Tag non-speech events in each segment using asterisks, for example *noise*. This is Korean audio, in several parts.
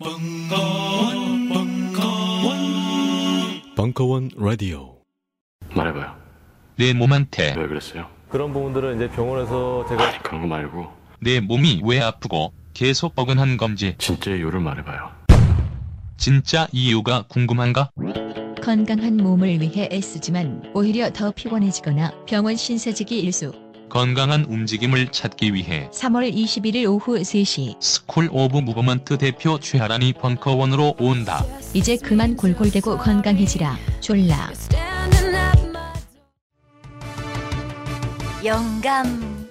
벙커원, 벙커원, 벙커원 라디오. 말해봐요. 내 몸한테 왜 그랬어요? 그런 부분들은 이제 병원에서 제가 아니 그런 거 말고 내 몸이 왜 아프고 계속 뻐근한 건지 진짜 이유를 말해봐요. 진짜 이유가 궁금한가? 건강한 몸을 위해 애쓰지만 오히려 더 피곤해지거나 병원 신세지기 일수. 건강한 움직임을 찾기 위해 3월 21일 오후 3시 스쿨 오브 무브먼트 대표 최하란이 벙커원으로 온다. 이제 그만 골골대고 건강해지라. 졸라. 영감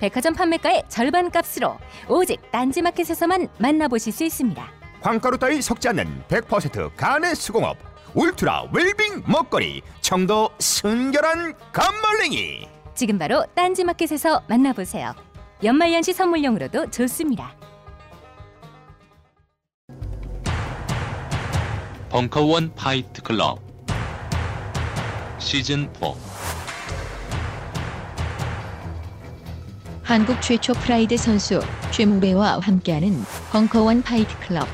백화점 판매가의 절반 값으로 오직 딴지마켓에서만 만나보실 수 있습니다. 황가루 따위 섞지 않는 100% 간의 수공업 울트라 웰빙 먹거리 청도 순결한 감말랭이 지금 바로 딴지마켓에서 만나보세요. 연말연시 선물용으로도 좋습니다. 벙커원 파이트 클럽 시즌 4 한국 최초 프라이드 선수 최무배와 함께하는 벙커원 파이트 클럽.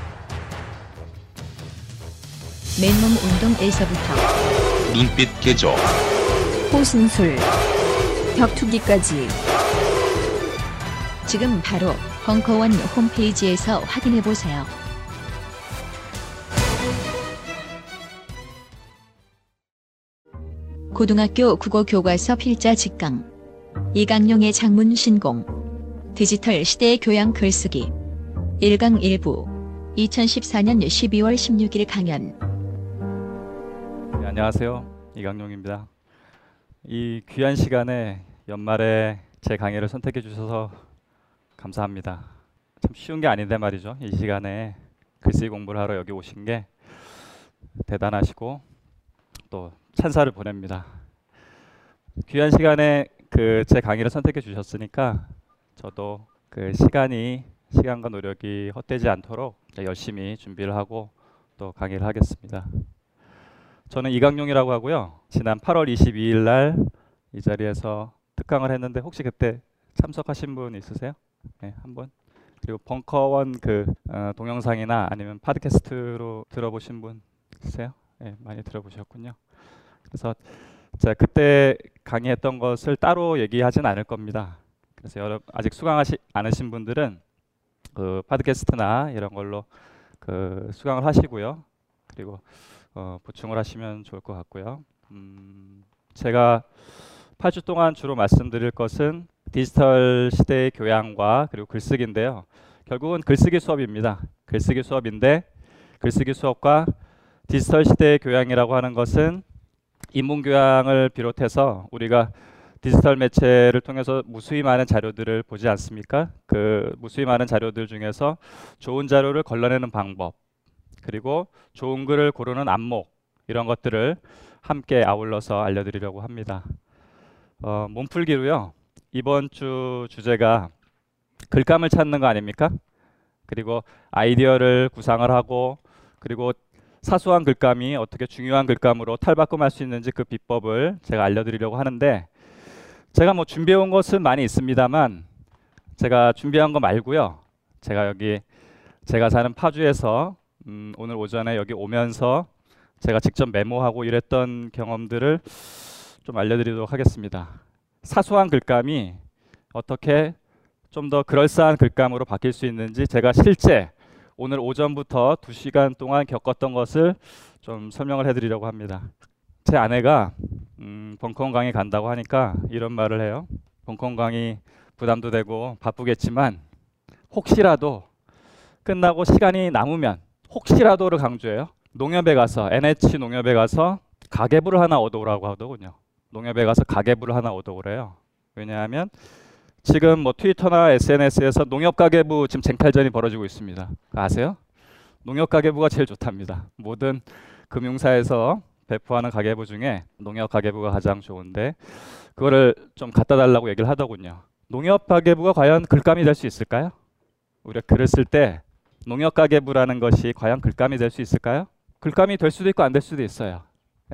맨몸 운동에서부터 눈빛 개조 호신술, 격투기까지. 지금 바로 벙커원 홈페이지에서 확인해 보세요. 고등학교 국어 교과서 필자 직강 이강용의 장문 신공 디지털 시대의 교양 글쓰기 1강 1부 2014년 12월 16일 강연 네, 안녕하세요. 이강용입니다. 이 귀한 시간에 연말에 제 강의를 선택해 주셔서 감사합니다. 참 쉬운 게 아닌데 말이죠. 이 시간에 글쓰기 공부를 하러 여기 오신 게 대단하시고 또 찬사를 보냅니다. 귀한 시간에 그 제 강의를 선택해 주셨으니까 저도 그 시간이 시간과 노력이 헛되지 않도록 열심히 준비를 하고 또 강의를 하겠습니다. 저는 이강용이라고 하고요. 지난 8월 22일 날 이 자리에서 특강을 했는데 혹시 그때 참석하신 분 있으세요? 네, 한 분. 그리고 벙커원 그 어, 동영상이나 아니면 팟캐스트로 들어보신 분 있으세요? 네, 많이 들어보셨군요. 그래서 제가 그때 강의했던 것을 따로 얘기하진 않을 겁니다. 그래서 여러 아직 수강하시 않으신 분들은 그 팟캐스트나 이런 걸로 그 수강을 하시고요. 그리고 어, 보충을 하시면 좋을 것 같고요. 음, 제가 8주 동안 주로 말씀드릴 것은 디지털 시대의 교양과 그리고 글쓰기인데요. 결국은 글쓰기 수업입니다. 글쓰기 수업인데 글쓰기 수업과 디지털 시대의 교양이라고 하는 것은 인문 교양을 비롯해서 우리가 디지털 매체를 통해서 무수히 많은 자료들을 보지 않습니까? 그 무수히 많은 자료들 중에서 좋은 자료를 걸러내는 방법, 그리고 좋은 글을 고르는 안목 이런 것들을 함께 아울러서 알려드리려고 합니다. 어, 몸풀기로요. 이번 주 주제가 글감을 찾는 거 아닙니까? 그리고 아이디어를 구상을 하고 그리고 사소한 글감이 어떻게 중요한 글감으로 탈바꿈할 수 있는지 그 비법을 제가 알려드리려고 하는데 제가 뭐 준비해 온 것은 많이 있습니다만 제가 준비한 거 말고요. 제가 여기 제가 사는 파주에서 음, 오늘 오전에 여기 오면서 제가 직접 메모하고 이랬던 경험들을 좀 알려드리도록 하겠습니다. 사소한 글감이 어떻게 좀 더 그럴싸한 글감으로 바뀔 수 있는지 제가 실제 오늘 오전부터 두 시간 동안 겪었던 것을 좀 설명을 해드리려고 합니다. 제 아내가 음, 벙커원 강의 간다고 하니까 이런 말을 해요. 벙커원 강의 부담도 되고 바쁘겠지만 혹시라도 끝나고 시간이 남으면 혹시라도를 강조해요. 농협에 가서 NH 농협에 가서 가계부를 하나 얻어오라고 하더군요. 농협에 가서 가계부를 하나 얻어오래요. 왜냐하면 지금 뭐 트위터나 SNS에서 농협 가계부 지금 쟁탈전이 벌어지고 있습니다. 아세요? 농협 가계부가 제일 좋답니다. 모든 금융사에서 배포하는 가계부 중에 농협 가계부가 가장 좋은데 그거를 좀 갖다 달라고 얘기를 하더군요. 농협 가계부가 과연 글감이 될 수 있을까요? 우리가 글을 쓸 때 농협 가계부라는 것이 과연 글감이 될 수 있을까요? 글감이 될 수도 있고 안 될 수도 있어요.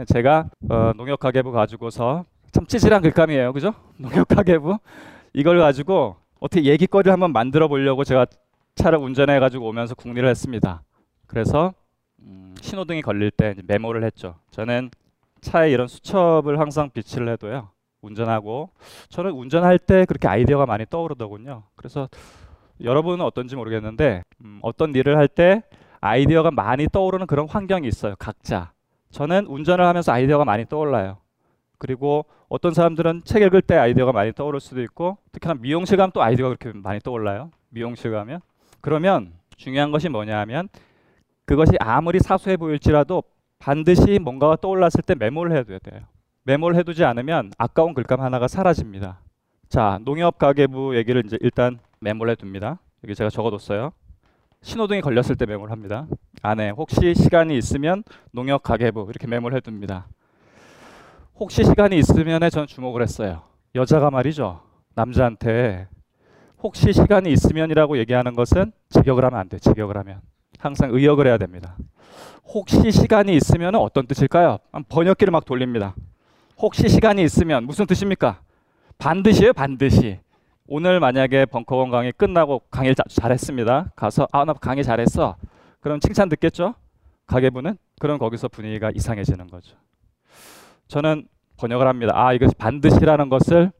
제가 어, 농협 가계부 가지고서 참 찌질한 글감이에요, 그죠? 농협 가계부 이걸 가지고 어떻게 얘기거리를 한번 만들어 보려고 제가 차를 운전해 가지고 오면서 궁리를 했습니다. 그래서 음, 신호등이 걸릴 때 메모를 했죠. 저는 차에 이런 수첩을 항상 비치를 해도요. 운전하고 저는 운전할 때 그렇게 아이디어가 많이 떠오르더군요. 그래서 여러분은 어떤지 모르겠는데 음, 어떤 일을 할 때 아이디어가 많이 떠오르는 그런 환경이 있어요. 각자. 저는 운전을 하면서 아이디어가 많이 떠올라요. 그리고 어떤 사람들은 책 읽을 때 아이디어가 많이 떠오를 수도 있고 특히나 미용실 가면 또 아이디어가 그렇게 많이 떠올라요. 미용실 가면. 그러면 중요한 것이 뭐냐 하면 그것이 아무리 사소해 보일지라도 반드시 뭔가가 떠올랐을 때 메모를 해둬야 돼요. 메모를 해두지 않으면 아까운 글감 하나가 사라집니다. 자, 농협 가계부 얘기를 이제 일단 메모를 해둡니다. 여기 제가 적어뒀어요. 신호등이 걸렸을 때 메모를 합니다. 안에 혹시 시간이 있으면 농협 가계부 이렇게 메모를 해둡니다. 혹시 시간이 있으면에 전 주목을 했어요. 여자가 말이죠. 남자한테 혹시 시간이 있으면이라고 얘기하는 것은 직역을 하면 안 돼. 직역을 하면 항상 의역을 해야 됩니다. 혹시 시간이 있으면 어떤 뜻일까요? 번역기를 막 돌립니다. 혹시 시간이 있으면 무슨 뜻입니까? 반드시요, 반드시. 오늘 만약에 벙커원 강의 끝나고 강의를 자, 잘했습니다. 가서 아 나 강의 잘했어. 그럼 칭찬 듣겠죠? 가계부는 그럼 거기서 분위기가 이상해지는 거죠. 저는 번역을 합니다. 아 이것이 반드시라는 것을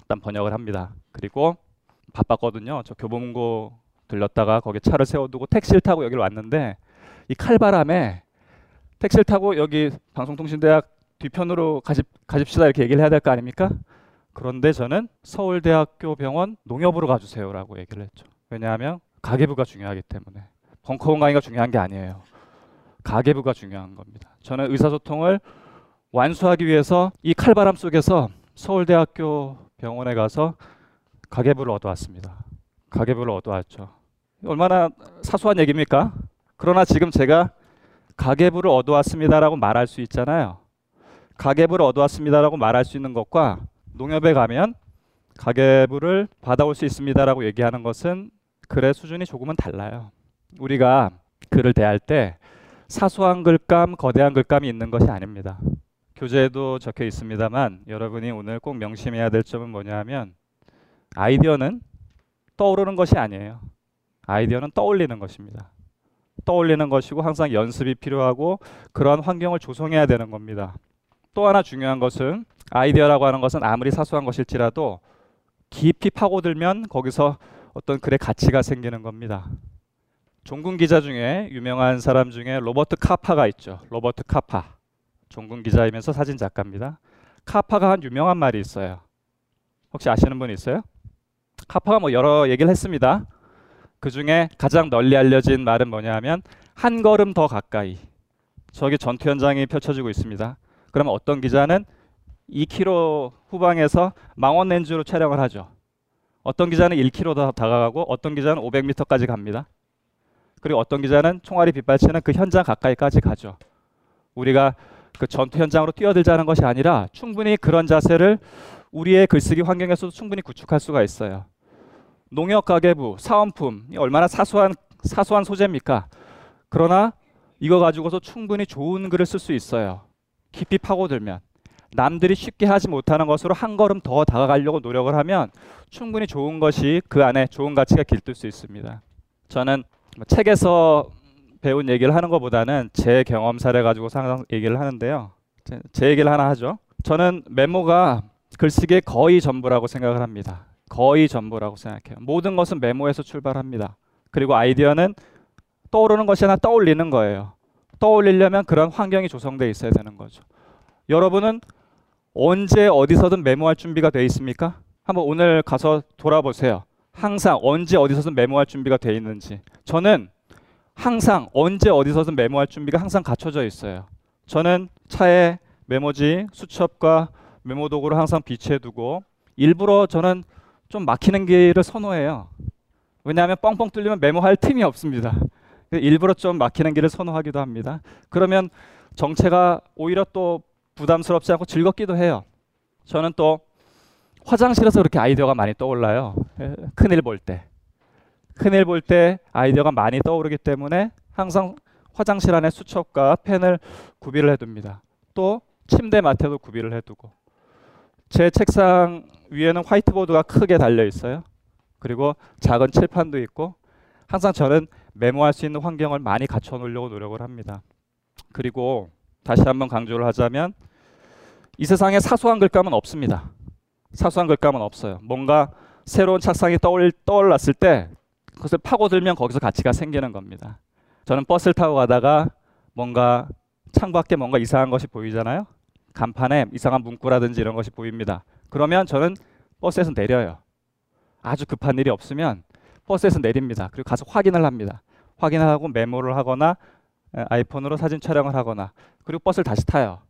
일단 번역을 합니다. 그리고 바빴거든요. 저 교보문고 들렸다가 거기 차를 세워두고 택시를 타고 여기를 왔는데 이 칼바람에 택시를 타고 여기 방송통신대학 뒤편으로 가집, 가집시다 이렇게 얘기를 해야 될 거 아닙니까? 그런데 저는 서울대학교 병원 농협으로 가주세요라고 얘기를 했죠. 왜냐하면 가계부가 중요하기 때문에 벙커원 강의가 중요한 게 아니에요. 가계부가 중요한 겁니다. 저는 의사소통을 완수하기 위해서 이 칼바람 속에서 서울대학교 병원에 가서 가계부를 얻어왔습니다. 가계부를 얻어왔죠. 얼마나 사소한 얘기입니까? 그러나 지금 제가 가계부를 얻어왔습니다라고 말할 수 있잖아요. 가계부를 얻어왔습니다라고 말할 수 있는 것과 농협에 가면 가계부를 받아올 수 있습니다라고 얘기하는 것은 글의 수준이 조금은 달라요. 우리가 글을 대할 때 사소한 글감, 거대한 글감이 있는 것이 아닙니다. 교재에도 적혀 있습니다만 여러분이 오늘 꼭 명심해야 될 점은 뭐냐면 아이디어는 떠오르는 것이 아니에요. 아이디어는 떠올리는 것입니다. 떠올리는 것이고 항상 연습이 필요하고 그러한 환경을 조성해야 되는 겁니다. 또 하나 중요한 것은 아이디어라고 하는 것은 아무리 사소한 것일지라도 깊이 파고들면 거기서 어떤 글의 가치가 생기는 겁니다. 종군 기자 중에 유명한 사람 중에 로버트 카파가 있죠. 로버트 카파. 종군 기자이면서 사진 작가입니다. 카파가 한 유명한 말이 있어요. 혹시 아시는 분 있어요? 카파가 뭐 여러 얘기를 했습니다. 그 중에 가장 널리 알려진 말은 뭐냐면 한 걸음 더 가까이. 저기 전투 현장이 펼쳐지고 있습니다. 그러면 어떤 기자는 2km 후방에서 망원 렌즈로 촬영을 하죠. 어떤 기자는 1km 더 다가가고 어떤 기자는 500m까지 갑니다. 그리고 어떤 기자는 총알이 빗발치는 그 현장 가까이까지 가죠. 우리가 그 전투 현장으로 뛰어들자는 것이 아니라 충분히 그런 자세를 우리의 글쓰기 환경에서도 충분히 구축할 수가 있어요. 농협 가계부, 사은품 얼마나 사소한 사소한 소재입니까? 그러나 이거 가지고서 충분히 좋은 글을 쓸 수 있어요. 깊이 파고들면 남들이 쉽게 하지 못하는 것으로 한 걸음 더 다가가려고 노력을 하면 충분히 좋은 것이 그 안에 좋은 가치가 깃들 수 있습니다. 저는 뭐 책에서 배운 얘기를 하는 것보다는 제 경험 사례 가지고 상상 얘기를 하는데요. 제, 제 얘기를 하나 하죠. 저는 메모가 글쓰기의 거의 전부라고 생각을 합니다. 거의 전부라고 생각해요. 모든 것은 메모에서 출발합니다. 그리고 아이디어는 떠오르는 것이 하나 떠올리는 거예요. 떠올리려면 그런 환경이 조성되어 있어야 되는 거죠. 여러분은 언제 어디서든 메모할 준비가 되어 있습니까? 한번 오늘 가서 돌아보세요. 항상 언제 어디서든 메모할 준비가 되어 있는지. 저는 항상 언제 어디서든 메모할 준비가 항상 갖춰져 있어요. 저는 차에 메모지, 수첩과 메모 도구를 항상 비치해 두고 일부러 저는 좀 막히는 길을 선호해요. 왜냐하면 뻥뻥 뚫리면 메모할 틈이 없습니다. 일부러 좀 막히는 길을 선호하기도 합니다. 그러면 정체가 오히려 또 부담스럽지 않고 즐겁기도 해요. 저는 또 화장실에서 그렇게 아이디어가 많이 떠올라요. 큰일 볼 때. 큰일 볼 때 아이디어가 많이 떠오르기 때문에 항상 화장실 안에 수첩과 펜을 구비를 해둡니다. 또 침대 맡에도 구비를 해두고 제 책상 위에는 화이트보드가 크게 달려 있어요. 그리고 작은 칠판도 있고 항상 저는 메모할 수 있는 환경을 많이 갖춰 놓으려고 노력을 합니다. 그리고 다시 한번 강조를 하자면 이 세상에 사소한 글감은 없습니다. 사소한 글감은 없어요. 뭔가 새로운 착상이 떠올, 떠올랐을 때 그것을 파고들면 거기서 가치가 생기는 겁니다. 저는 버스를 타고 가다가 뭔가 창밖에 뭔가 이상한 것이 보이잖아요. 간판에 이상한 문구라든지 이런 것이 보입니다. 그러면 저는 버스에서 내려요. 아주 급한 일이 없으면 버스에서 내립니다. 그리고 가서 확인을 합니다. 확인을 하고 메모를 하거나 아이폰으로 사진 촬영을 하거나 그리고 버스를 다시 타요.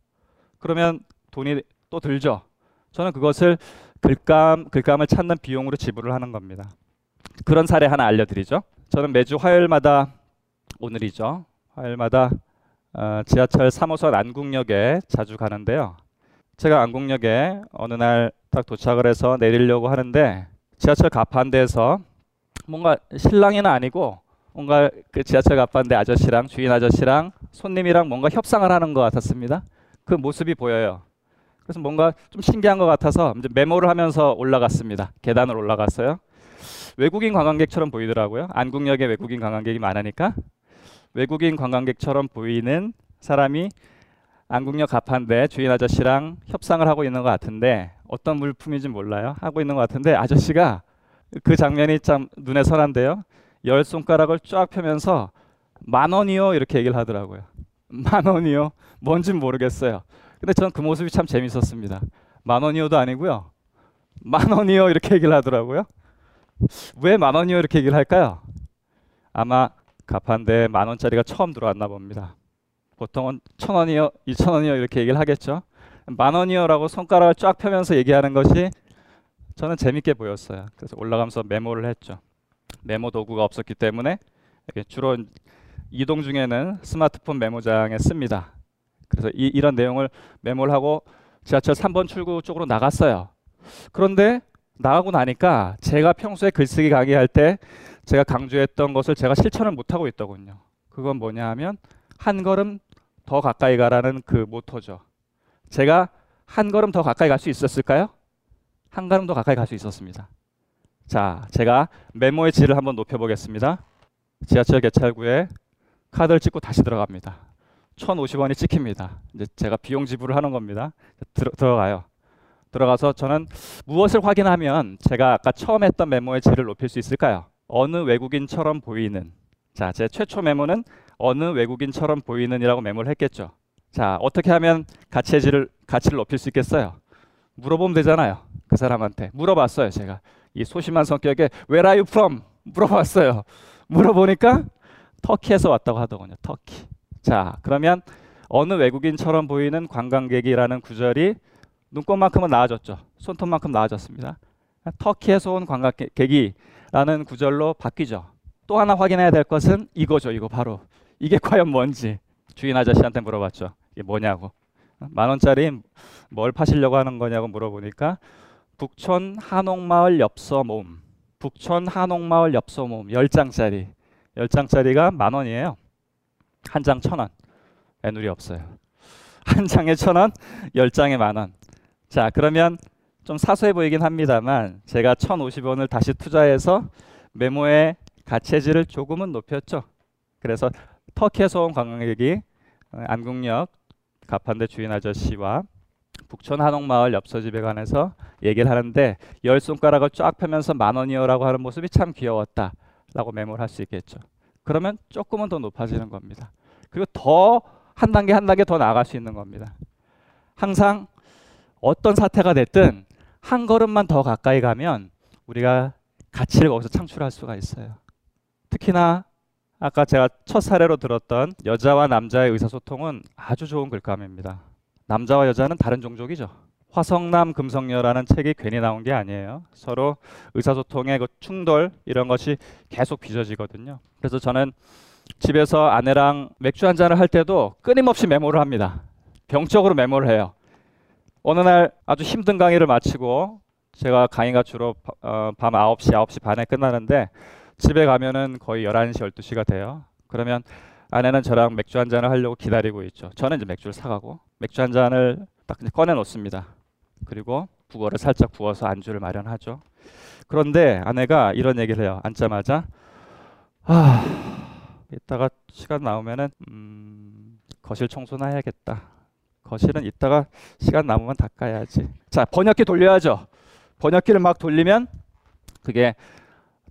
그러면 돈이 또 들죠. 저는 그것을 글감 글감을 찾는 비용으로 지불을 하는 겁니다. 그런 사례 하나 알려드리죠. 저는 매주 화요일마다 오늘이죠. 화요일마다 어, 지하철 3호선 안국역에 자주 가는데요. 제가 안국역에 어느 날 딱 도착을 해서 내리려고 하는데 지하철 가판대에서 뭔가 신랑이는 아니고 뭔가 그 지하철 가판대 아저씨랑 주인 아저씨랑 손님이랑 뭔가 협상을 하는 것 같았습니다. 그 모습이 보여요. 그래서 뭔가 좀 신기한 것 같아서 이제 메모를 하면서 올라갔습니다. 계단을 올라갔어요. 외국인 관광객처럼 보이더라고요. 안국역에 외국인 관광객이 많으니까 외국인 관광객처럼 보이는 사람이 안국역 가판대 주인 아저씨랑 협상을 하고 있는 것 같은데 어떤 물품인지 몰라요. 하고 있는 것 같은데 아저씨가 그 장면이 참 눈에 선한데요. 열 손가락을 쫙 펴면서 만 원이요 이렇게 얘기를 하더라고요. 만 원이요. 뭔진 모르겠어요. 근데 저는 그 모습이 참 재밌었습니다. 만 원이요도 아니고요. 만 원이요 이렇게 얘기를 하더라고요. 왜 만 원이요 이렇게 얘기를 할까요? 아마 가판대 만 원짜리가 처음 들어왔나 봅니다. 보통은 천 원이요, 이천 원이요 이렇게 얘기를 하겠죠. 만 원이요라고 손가락을 쫙 펴면서 얘기하는 것이 저는 재밌게 보였어요. 그래서 올라가면서 메모를 했죠. 메모 도구가 없었기 때문에 주로 이동 중에는 스마트폰 메모장에 씁니다. 그래서 이, 이런 내용을 메모를 하고 지하철 3번 출구 쪽으로 나갔어요. 그런데 나가고 나니까 제가 평소에 글쓰기 강의할 때 제가 강조했던 것을 제가 실천을 못하고 있더군요. 그건 뭐냐 하면 한 걸음 더 가까이 가라는 그 모토죠. 제가 한 걸음 더 가까이 갈 수 있었을까요? 한 걸음 더 가까이 갈 수 있었습니다. 자, 제가 메모의 질을 한번 높여보겠습니다. 지하철 개찰구에 카드를 찍고 다시 들어갑니다. 1,050원이 찍힙니다. 이제 제가 비용 지불을 하는 겁니다. 들어, 들어가요. 들어가서 저는 무엇을 확인하면 제가 아까 처음 했던 메모의 질을 높일 수 있을까요? 어느 외국인처럼 보이는 자, 제 최초 메모는 어느 외국인처럼 보이는이라고 메모를 했겠죠. 자, 어떻게 하면 가치의 질을 가치를 높일 수 있겠어요? 물어보면 되잖아요. 그 사람한테 물어봤어요, 제가. 이 소심한 성격에 Where are you from? 물어봤어요. 물어보니까 터키에서 왔다고 하더군요. 터키. 자, 그러면 어느 외국인처럼 보이는 관광객이라는 구절이 눈곱만큼은 나아졌죠. 손톱만큼 나아졌습니다. 터키에서 온 관광객이라는 구절로 바뀌죠. 또 하나 확인해야 될 것은 이거죠. 이거 바로 이게 *laughs* 과연 뭔지 주인 아저씨한테 물어봤죠. 이게 뭐냐고 만 원짜리 뭘 파시려고 하는 거냐고 물어보니까 북촌 한옥마을 엽서 모음 북촌 한옥마을 엽서 모음 열 장짜리 열 장짜리가 만 원이에요. 한 장 천 원. 애누리 없어요. 한 장에 천 원, 열 장에 만 원. 자 그러면 좀 사소해 보이긴 합니다만 제가 천오십 원을 다시 투자해서 메모의 가치질을 조금은 높였죠. 그래서 터키에서 온 관광객이 어, 안국역 가판대 주인 아저씨와 북촌 한옥마을 엽서집에 관해서 얘기를 하는데 열 손가락을 쫙 펴면서 만 원이요라고 하는 모습이 참 귀여웠다라고 메모를 할 수 있겠죠. 그러면 조금은 더 높아지는 겁니다. 그리고 더 한 단계 한 단계 더 나아갈 수 있는 겁니다. 항상 어떤 사태가 됐든 한 걸음만 더 가까이 가면 우리가 가치를 거기서 창출할 수가 있어요. 특히나 아까 제가 첫 사례로 들었던 여자와 남자의 의사소통은 아주 좋은 글감입니다. 남자와 여자는 다른 종족이죠. 화성남 금성녀라는 책이 괜히 나온 게 아니에요. 서로 의사소통의 그 충돌 이런 것이 계속 빚어지거든요. 그래서 저는 집에서 아내랑 맥주 한 잔을 할 때도 끊임없이 메모를 합니다. 병적으로 메모를 해요. 어느 날 아주 힘든 강의를 마치고 제가 강의가 주로 어, 밤 9시, 9시 반에 끝나는데 집에 가면은 거의 11시, 12시가 돼요. 그러면 아내는 저랑 맥주 한 잔을 하려고 기다리고 있죠. 저는 이제 맥주를 사가고 맥주 한 잔을 딱 꺼내 놓습니다. 그리고 북어를 살짝 부어서 안주를 마련하죠. 그런데 아내가 이런 얘기를 해요. 앉자마자 아 이따가 시간 나오면은 음, 거실 청소나 해야겠다. 거실은 이따가 시간 남으면 닦아야지. 자 번역기 돌려야죠. 번역기를 막 돌리면 그게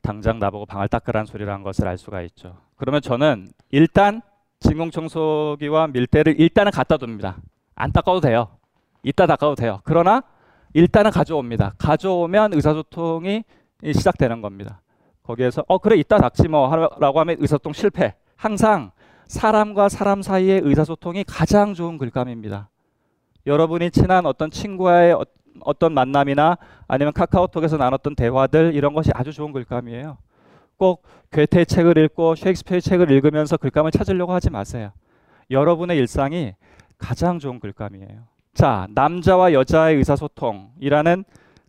당장 나보고 방을 닦으라는 소리라는 것을 알 수가 있죠. 그러면 저는 일단 진공청소기와 밀대를 일단은 갖다 둡니다. 안 닦아도 돼요. 이따 닦아도 돼요. 그러나 일단은 가져옵니다. 가져오면 의사소통이 시작되는 겁니다. 거기에서 어 그래 이따 닦지 뭐라고 하면 의사소통 실패. 항상 사람과 사람 사이의 의사소통이 가장 좋은 글감입니다. 여러분이 친한 어떤 친구와의 어, 어떤 만남이나 아니면 카카오톡에서 나눴던 대화들 이런 것이 아주 좋은 글감이에요. 꼭 괴테의 책을 읽고 셰익스피어의 책을 읽으면서 글감을 찾으려고 하지 마세요. 여러분의 일상이 가장 좋은 글감이에요. 자, 남자와 여자의 의사소통이라는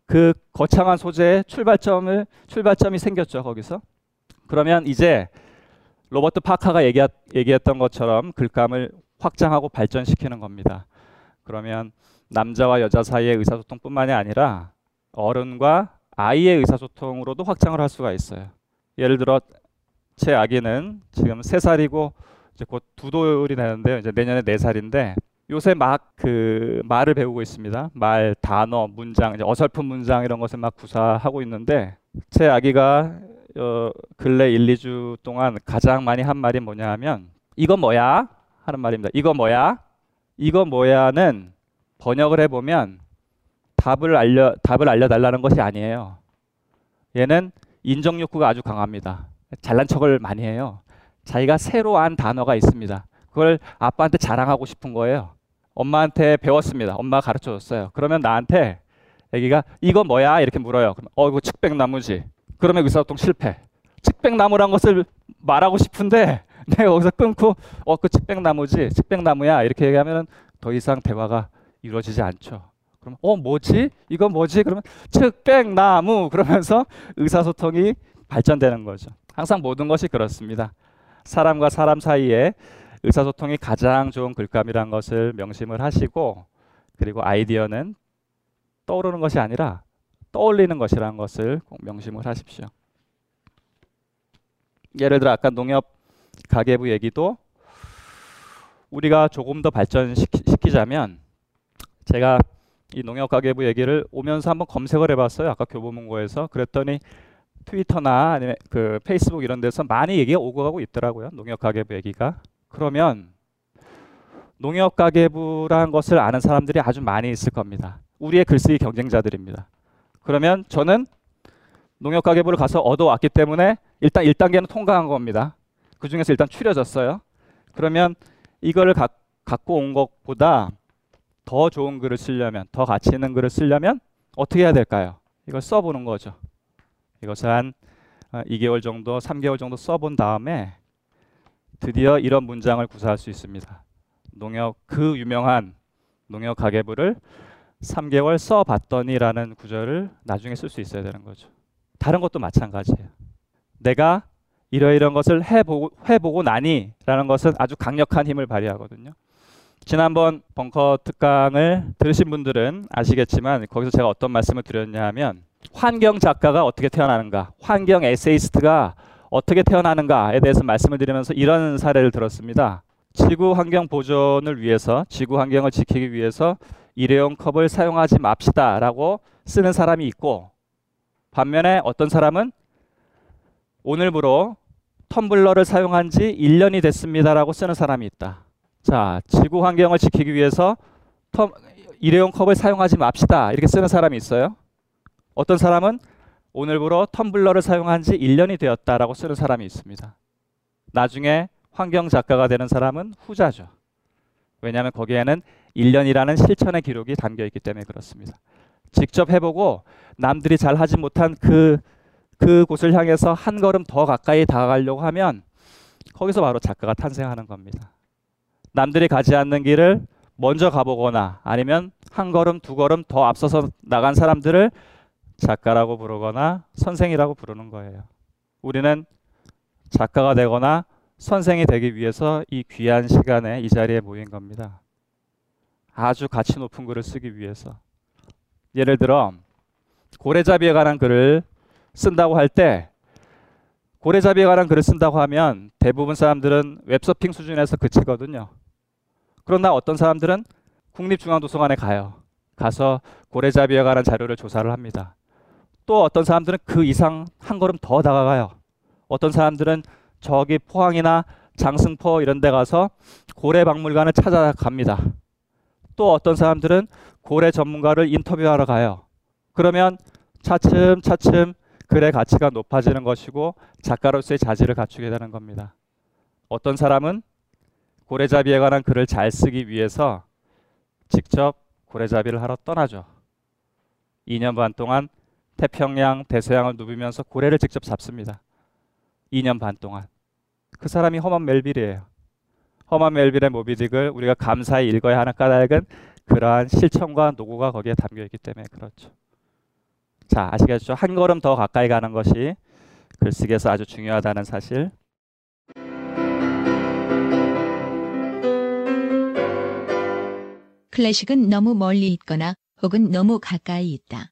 그 거창한 소재의 출발점을 출발점이 생겼죠 거기서. 그러면 이제 로버트 파카가 얘기하, 얘기했던 것처럼 글감을 확장하고 발전시키는 겁니다. 그러면 남자와 여자 사이의 의사소통뿐만이 아니라 어른과 아이의 의사소통으로도 확장을 할 수가 있어요. 예를 들어 제 아기는 지금 세 살이고 이제 곧 두 돌이 되는데요. 이제 내년에 네 살인데 요새 막 그 말을 배우고 있습니다. 말, 단어, 문장, 어설픈 문장 이런 것을 막 구사하고 있는데 제 아기가 어, 근래 1, 2주 동안 가장 많이 한 말이 뭐냐 하면 이거 뭐야? 하는 말입니다. 이거 뭐야? 이거 뭐야는 번역을 해보면 답을 알려 답을 알려달라는 것이 아니에요. 얘는 인정 욕구가 아주 강합니다. 잘난 척을 많이 해요. 자기가 새로 안 단어가 있습니다. 그걸 아빠한테 자랑하고 싶은 거예요. 엄마한테 배웠습니다. 엄마가 가르쳐 줬어요. 그러면 나한테 애기가 이거 뭐야? 이렇게 물어요. 그럼 어 이거 측백나무지. 그러면 의사소통 실패. 측백나무란 것을 말하고 싶은데 내가 *laughs* 거기서 끊고 어 그 측백나무지. 측백나무야. 이렇게 얘기하면 더 이상 대화가 이루어지지 않죠. 그럼 어 뭐지? 이건 뭐지? 그러면 측백나무 그러면서 *laughs* 의사소통이 발전되는 거죠. 항상 모든 것이 그렇습니다. 사람과 사람 사이에 의사소통이 가장 좋은 글감이란 것을 명심을 하시고 그리고 아이디어는 떠오르는 것이 아니라 떠올리는 것이라는 것을 꼭 명심을 하십시오. 예를 들어 아까 농협 가계부 얘기도 우리가 조금 더 발전시키자면 제가 이 농협 가계부 얘기를 오면서 한번 검색을 해봤어요. 아까 교보문고에서 그랬더니 트위터나 아니면 그 페이스북 이런 데서 많이 얘기가 오고 가고 있더라고요. 농협 가계부 얘기가. 그러면 농협 가계부라는 것을 아는 사람들이 아주 많이 있을 겁니다. 우리의 글쓰기 경쟁자들입니다. 그러면 저는 농협 가계부를 가서 얻어왔기 때문에 일단 1단계는 통과한 겁니다. 그 중에서 일단 추려졌어요. 그러면 이거를 가, 갖고 온 것보다 더 좋은 글을 쓰려면, 더 가치 있는 글을 쓰려면 어떻게 해야 될까요? 이걸 써보는 거죠. 이것을 한 2개월 정도, 3개월 정도 써본 다음에 드디어 이런 문장을 구사할 수 있습니다. 농협 그 유명한 농협 가계부를 3개월 써봤더니라는 구절을 나중에 쓸 수 있어야 되는 거죠. 다른 것도 마찬가지예요. 내가 이러이런 것을 해보고, 해보고 나니라는 것은 아주 강력한 힘을 발휘하거든요. 지난번 벙커 특강을 들으신 분들은 아시겠지만 거기서 제가 어떤 말씀을 드렸냐 하면 환경 작가가 어떻게 태어나는가, 환경 에세이스트가 어떻게 태어나는가에 대해서 말씀을 드리면서 이런 사례를 들었습니다. 지구 환경 보존을 위해서, 지구 환경을 지키기 위해서 일회용 컵을 사용하지 맙시다 라고 쓰는 사람이 있고 반면에 어떤 사람은 오늘부로 텀블러를 사용한 지 1년이 됐습니다 라고 쓰는 사람이 있다. 자, 지구 환경을 지키기 위해서 텀, 일회용 컵을 사용하지 맙시다. 이렇게 쓰는 사람이 있어요. 어떤 사람은 오늘부로 텀블러를 사용한 지 1년이 되었다라고 쓰는 사람이 있습니다. 나중에 환경 작가가 되는 사람은 후자죠. 왜냐하면 거기에는 1년이라는 실천의 기록이 담겨 있기 때문에 그렇습니다. 직접 해보고 남들이 잘 하지 못한 그 그곳을 향해서 한 걸음 더 가까이 다가가려고 하면 거기서 바로 작가가 탄생하는 겁니다. 남들이 가지 않는 길을 먼저 가보거나 아니면 한 걸음 두 걸음 더 앞서서 나간 사람들을 작가라고 부르거나 선생이라고 부르는 거예요. 우리는 작가가 되거나 선생이 되기 위해서 이 귀한 시간에 이 자리에 모인 겁니다. 아주 가치 높은 글을 쓰기 위해서. 예를 들어 고래잡이에 관한 글을 쓴다고 할 때 고래잡이에 관한 글을 쓴다고 하면 대부분 사람들은 웹서핑 수준에서 그치거든요. 그러나 어떤 사람들은 국립중앙도서관에 가요. 가서 고래잡이에 관한 자료를 조사를 합니다. 또 어떤 사람들은 그 이상 한 걸음 더 다가가요. 어떤 사람들은 저기 포항이나 장승포 이런 데 가서 고래 박물관을 찾아갑니다. 또 어떤 사람들은 고래 전문가를 인터뷰하러 가요. 그러면 차츰 차츰 글의 가치가 높아지는 것이고 작가로서의 자질을 갖추게 되는 겁니다. 어떤 사람은 고래잡이에 관한 글을 잘 쓰기 위해서 직접 고래잡이를 하러 떠나죠. 2년 반 동안 태평양, 대서양을 누비면서 고래를 직접 잡습니다. 2년 반 동안. 그 사람이 허먼 멜빌이에요. 허먼 멜빌의 모비딕을 우리가 감사히 읽어야 하는 까닭은 그러한 실천과 노고가 거기에 담겨 있기 때문에 그렇죠. 자, 아시겠죠? 한 걸음 더 가까이 가는 것이 글쓰기에서 아주 중요하다는 사실. 클래식은 너무 멀리 있거나 혹은 너무 가까이 있다.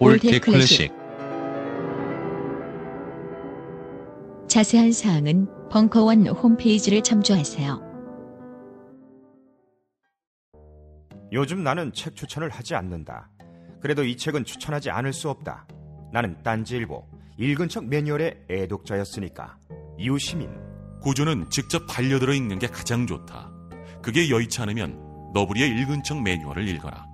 올드 클래식 자세한 사항은 벙커원 홈페이지를 참조하세요. 요즘 나는 책 추천을 하지 않는다. 그래도 이 책은 추천하지 않을 수 없다. 나는 딴지일보 읽은 척 매뉴얼의 애독자였으니까. 이웃시민 고전은 직접 반려들어 읽는 게 가장 좋다. 그게 여의치 않으면 너부리의 읽은 척 매뉴얼을 읽어라.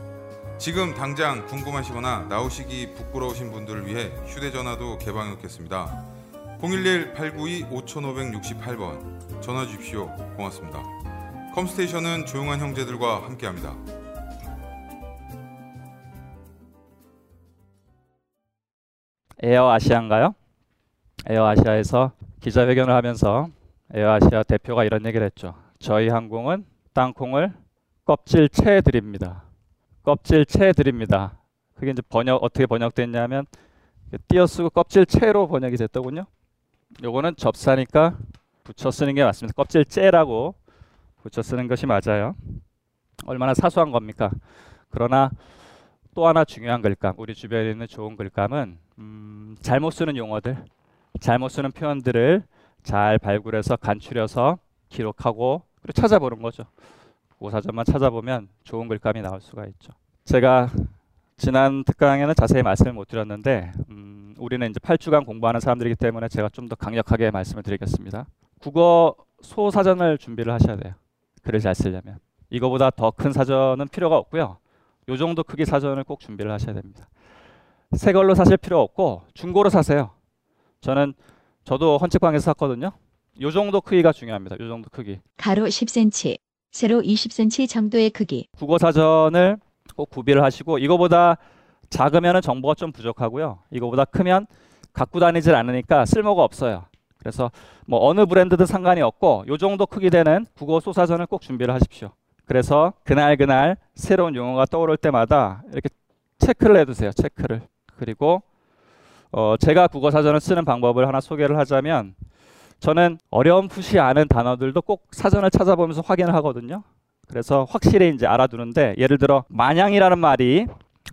지금 당장 궁금하시거나 나오시기 부끄러우신 분들을 위해 휴대전화도 개방해 놓겠습니다. 011-892-5568번 전화 주십시오. 고맙습니다. 컴스테이션은 조용한 형제들과 함께합니다. 에어 아시아인가요? 에어 아시아에서 기자회견을 하면서 에어 아시아 대표가 이런 얘기를 했죠. 저희 항공은 땅콩을 껍질채 드립니다. 껍질 채 드립니다. 그게 이제 번역 어떻게 번역됐냐면 띄어쓰고 껍질 채로 번역이 됐더군요. 요거는 접사니까 붙여 쓰는 게 맞습니다. 껍질 째라고 붙여 쓰는 것이 맞아요. 얼마나 사소한 겁니까? 그러나 또 하나 중요한 글감, 우리 주변에 있는 좋은 글감은 음, 잘못 쓰는 용어들, 잘못 쓰는 표현들을 잘 발굴해서 간추려서 기록하고 그리고 찾아보는 거죠. 고사전만 찾아보면 좋은 글감이 나올 수가 있죠. 제가 지난 특강에는 자세히 말씀을 못 드렸는데 음, 우리는 이제 8주간 공부하는 사람들이기 때문에 제가 좀 더 강력하게 말씀을 드리겠습니다. 국어 소사전을 준비를 하셔야 돼요. 글을 잘 쓰려면. 이거보다 더 큰 사전은 필요가 없고요. 요 정도 크기 사전을 꼭 준비를 하셔야 됩니다. 새 걸로 사실 필요 없고 중고로 사세요. 저는 저도 헌책방에서 샀거든요. 요 정도 크기가 중요합니다. 요 정도 크기. 가로 10cm, 세로 20cm 정도의 크기. 국어 사전을 꼭 구비를 하시고 이거보다 작으면 정보가 좀 부족하고요. 이거보다 크면 갖고 다니질 않으니까 쓸모가 없어요. 그래서 뭐 어느 브랜드든 상관이 없고 요 정도 크기 되는 국어 소사전을 꼭 준비를 하십시오. 그래서 그날 그날 새로운 용어가 떠오를 때마다 이렇게 체크를 해두세요. 체크를. 그리고 어 제가 국어 사전을 쓰는 방법을 하나 소개를 하자면 저는 어려움풋이 않은 단어들도 꼭 사전을 찾아보면서 확인을 하거든요. 그래서 확실히 이제 알아두는데 예를 들어 마냥이라는 말이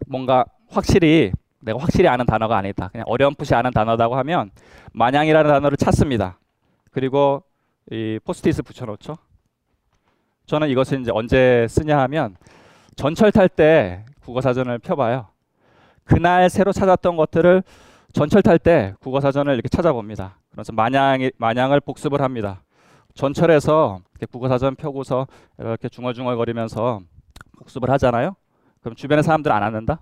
뭔가 확실히 내가 확실히 아는 단어가 아니다. 그냥 어려움풋이 아는 단어다고 하면 마냥이라는 단어를 찾습니다. 그리고 이 포스트잇을 붙여놓죠. 저는 이것을 이제 언제 쓰냐 하면 전철 탈 때 국어 사전을 펴봐요. 그날 새로 찾았던 것들을 전철 탈 때 국어 사전을 이렇게 찾아봅니다. 그래서 마냥이 마냥을 복습을 합니다. 전철에서 이렇게 국어 사전 펴고서 이렇게 중얼중얼거리면서 복습을 하잖아요. 그럼 주변의 사람들 안 앉는다?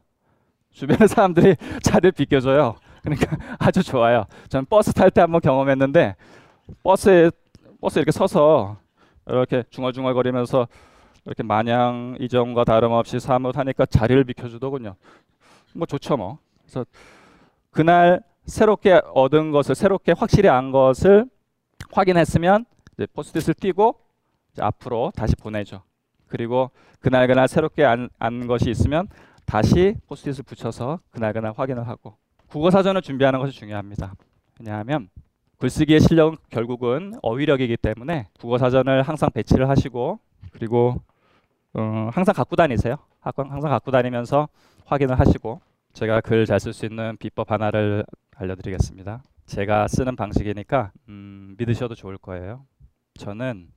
주변의 사람들이 *laughs* 자리를 비켜줘요. 그러니까 *laughs* 아주 좋아요. 저는 버스 탈 때 한번 경험했는데 버스에 버스 이렇게 서서 이렇게 중얼중얼거리면서 이렇게 마냥 이전과 다름없이 사뭇하니까 자리를 비켜주더군요. 뭐 좋죠 뭐. 그래서 그날 새롭게 얻은 것을 새롭게 확실히 안 것을 확인했으면 이제 포스트잇을 띄고 앞으로 다시 보내죠. 그리고 그날 그날 새롭게 안, 안 것이 있으면 다시 포스트잇을 붙여서 그날 그날 확인을 하고 국어 사전을 준비하는 것이 중요합니다. 왜냐하면 글쓰기의 실력은 결국은 어휘력이기 때문에 국어 사전을 항상 배치를 하시고 그리고 어, 항상 갖고 다니세요. 항상 갖고 다니면서 확인을 하시고 제가 글 잘 쓸 수 있는 비법 하나를 알려드리겠습니다. 제가 쓰는 방식이니까 음, 믿으셔도 좋을 거예요. 저는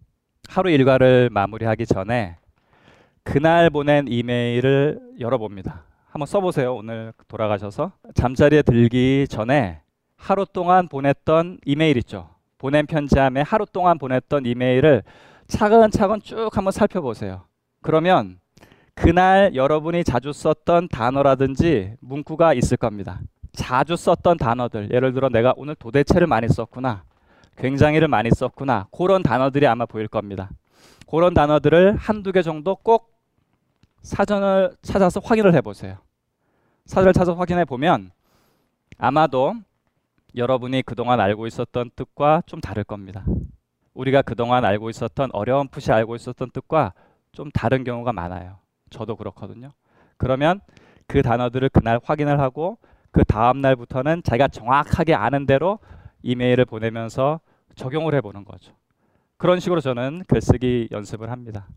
하루 일과를 마무리하기 전에 그날 보낸 이메일을 열어봅니다. 한번 써보세요. 오늘 돌아가셔서 잠자리에 들기 전에 하루 동안 보냈던 이메일 있죠. 보낸 편지함에 하루 동안 보냈던 이메일을 차근차근 쭉 한번 살펴보세요. 그러면 그날 여러분이 자주 썼던 단어라든지 문구가 있을 겁니다. 자주 썼던 단어들, 예를 들어 내가 오늘 도대체를 많이 썼구나, 굉장히를 많이 썼구나, 그런 단어들이 아마 보일 겁니다. 그런 단어들을 한두 개 정도 꼭 사전을 찾아서 확인을 해보세요. 사전을 찾아서 확인해 보면 아마도 여러분이 그동안 알고 있었던 뜻과 좀 다를 겁니다. 우리가 그동안 알고 있었던 어려움풋이 알고 있었던 뜻과 좀 다른 경우가 많아요. 저도 그렇거든요. 그러면 그 단어들을 그날 확인을 하고 그 다음 날부터는 자기가 정확하게 아는 대로 이메일을 보내면서 적용을 해보는 거죠. 그런 식으로 저는 글쓰기 연습을 합니다.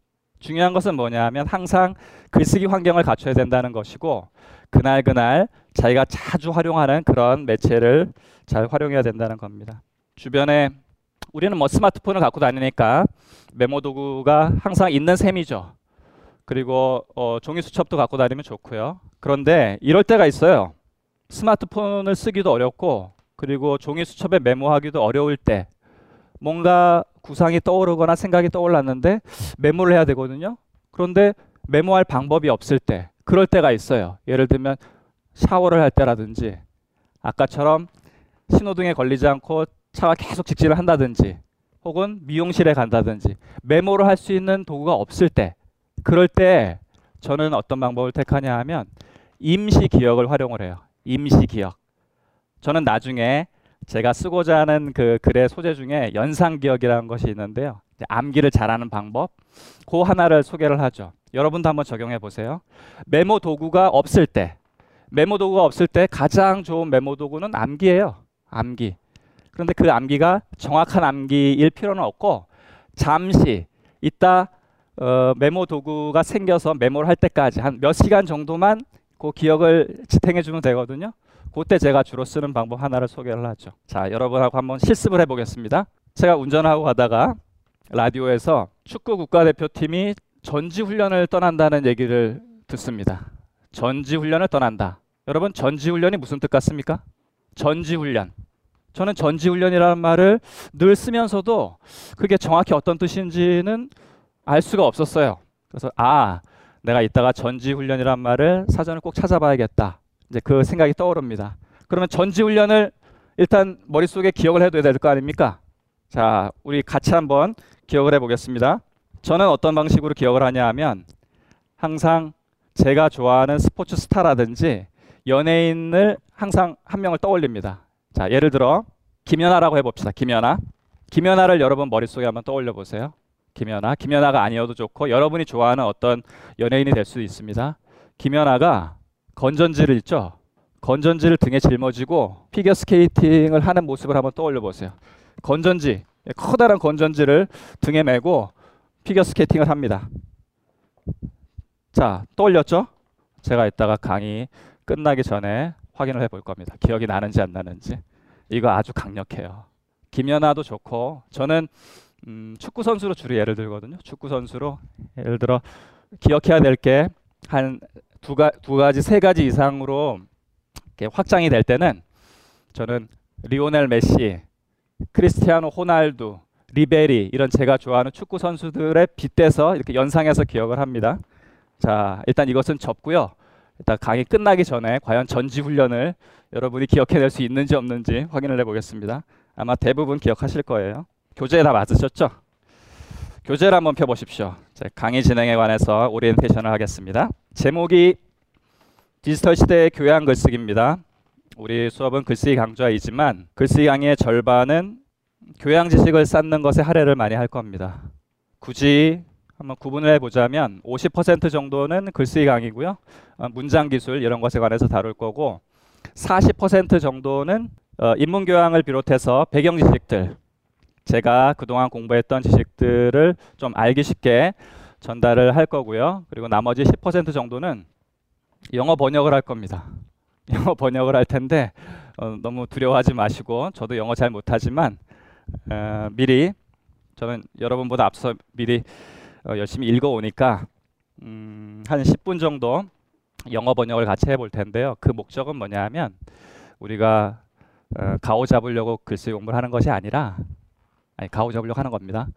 중요한 것은 뭐냐 하면 항상 글쓰기 환경을 갖춰야 된다는 것이고 그날 그날 자기가 자주 활용하는 그런 매체를 잘 활용해야 된다는 겁니다. 주변에 우리는 뭐 스마트폰을 갖고 다니니까 메모 도구가 항상 있는 셈이죠. 그리고 어, 종이 수첩도 갖고 다니면 좋고요. 그런데 이럴 때가 있어요. 스마트폰을 쓰기도 어렵고 그리고 종이 수첩에 메모하기도 어려울 때 뭔가 구상이 떠오르거나 생각이 떠올랐는데 메모를 해야 되거든요. 그런데 메모할 방법이 없을 때 그럴 때가 있어요. 예를 들면 샤워를 할 때라든지 아까처럼 신호등에 걸리지 않고 차가 계속 직진을 한다든지 혹은 미용실에 간다든지 메모를 할 수 있는 도구가 없을 때 그럴 때 저는 어떤 방법을 택하냐 하면 임시 기억을 활용을 해요. 임시 기억. 저는 나중에 제가 쓰고자 하는 그 글의 소재 중에 연상 기억이라는 것이 있는데요. 암기를 잘하는 방법, 그 하나를 소개를 하죠. 여러분도 한번 적용해 보세요. 메모 도구가 없을 때, 메모 도구가 없을 때 가장 좋은 메모 도구는 암기예요. 암기. 그런데 그 암기가 정확한 암기일 필요는 없고 잠시 이따 어, 메모 도구가 생겨서 메모를 할 때까지 한 몇 시간 정도만 그 기억을 지탱해 주면 되거든요. 그때 제가 주로 쓰는 방법 하나를 소개를 하죠. 자, 여러분하고 한번 실습을 해 보겠습니다. 제가 운전하고 가다가 라디오에서 축구 국가대표팀이 전지 훈련을 떠난다는 얘기를 듣습니다. 전지 훈련을 떠난다. 여러분 전지 훈련이 무슨 뜻 같습니까? 전지 훈련. 저는 전지 훈련이라는 말을 늘 쓰면서도 그게 정확히 어떤 뜻인지는 알 수가 없었어요. 그래서 아, 내가 이따가 전지 훈련이란 말을 사전을 꼭 찾아봐야겠다. 이제 그 생각이 떠오릅니다. 그러면 전지 훈련을 일단 머릿속에 기억을 해둬야 될 거 아닙니까? 자, 우리 같이 한번 기억을 해 보겠습니다. 저는 어떤 방식으로 기억을 하냐 하면 항상 제가 좋아하는 스포츠 스타라든지 연예인을 항상 한 명을 떠올립니다. 자, 예를 들어 김연아라고 해봅시다. 김연아. 김연아를 여러분 머릿속에 한번 떠올려 보세요. 김연아. 김연아가 아니어도 좋고 여러분이 좋아하는 어떤 연예인이 될 수도 있습니다. 김연아가 건전지를 있죠. 건전지를 등에 짊어지고 피겨 스케이팅을 하는 모습을 한번 떠올려 보세요. 건전지, 커다란 건전지를 등에 메고 피겨 스케이팅을 합니다. 자, 떠올렸죠? 제가 이따가 강의 끝나기 전에 확인을 해볼 겁니다. 기억이 나는지 안 나는지. 이거 아주 강력해요. 김연아도 좋고 저는 음, 축구 선수로 주로 예를 들거든요. 축구 선수로 예를 들어 기억해야 될 게 한두두 가지 세 가지 이상으로 확장이 될 때는 저는 리오넬 메시, 크리스티아노 호날두, 리베리 이런 제가 좋아하는 축구 선수들의 빗대서 이렇게 연상해서 기억을 합니다. 자, 일단 이것은 접고요. 일단 강의 끝나기 전에 과연 전지 훈련을 여러분이 기억해낼 수 있는지 없는지 확인을 해보겠습니다. 아마 대부분 기억하실 거예요. 교재 다 맞으셨죠? 교재를 한번 펴보십시오. 자, 강의 진행에 관해서 오리엔테이션을 하겠습니다. 제목이 디지털 시대의 교양 글쓰기입니다. 우리 수업은 글쓰기 강좌이지만 글쓰기 강의의 절반은 교양 지식을 쌓는 것에 할애를 많이 할 겁니다. 굳이 한번 구분을 해보자면 50% 정도는 글쓰기 강의고요. 어, 문장 기술 이런 것에 관해서 다룰 거고 40% 정도는 어, 인문 교양을 비롯해서 배경 지식들 제가 그동안 공부했던 지식들을 좀 알기 쉽게 전달을 할 거고요. 그리고 나머지 10% 정도는 영어 번역을 할 겁니다. *laughs* 영어 번역을 할 텐데 어, 너무 두려워하지 마시고 저도 영어 잘 못하지만 어, 미리 저는 여러분보다 앞서 미리 어, 열심히 읽어오니까 음, 한 10분 정도 영어 번역을 같이 해볼 텐데요. 그 목적은 뭐냐면 우리가 어, 가오 잡으려고 글쓰기 공부를 하는 것이 아니라 아니 가오 잡으려고 하는 겁니다.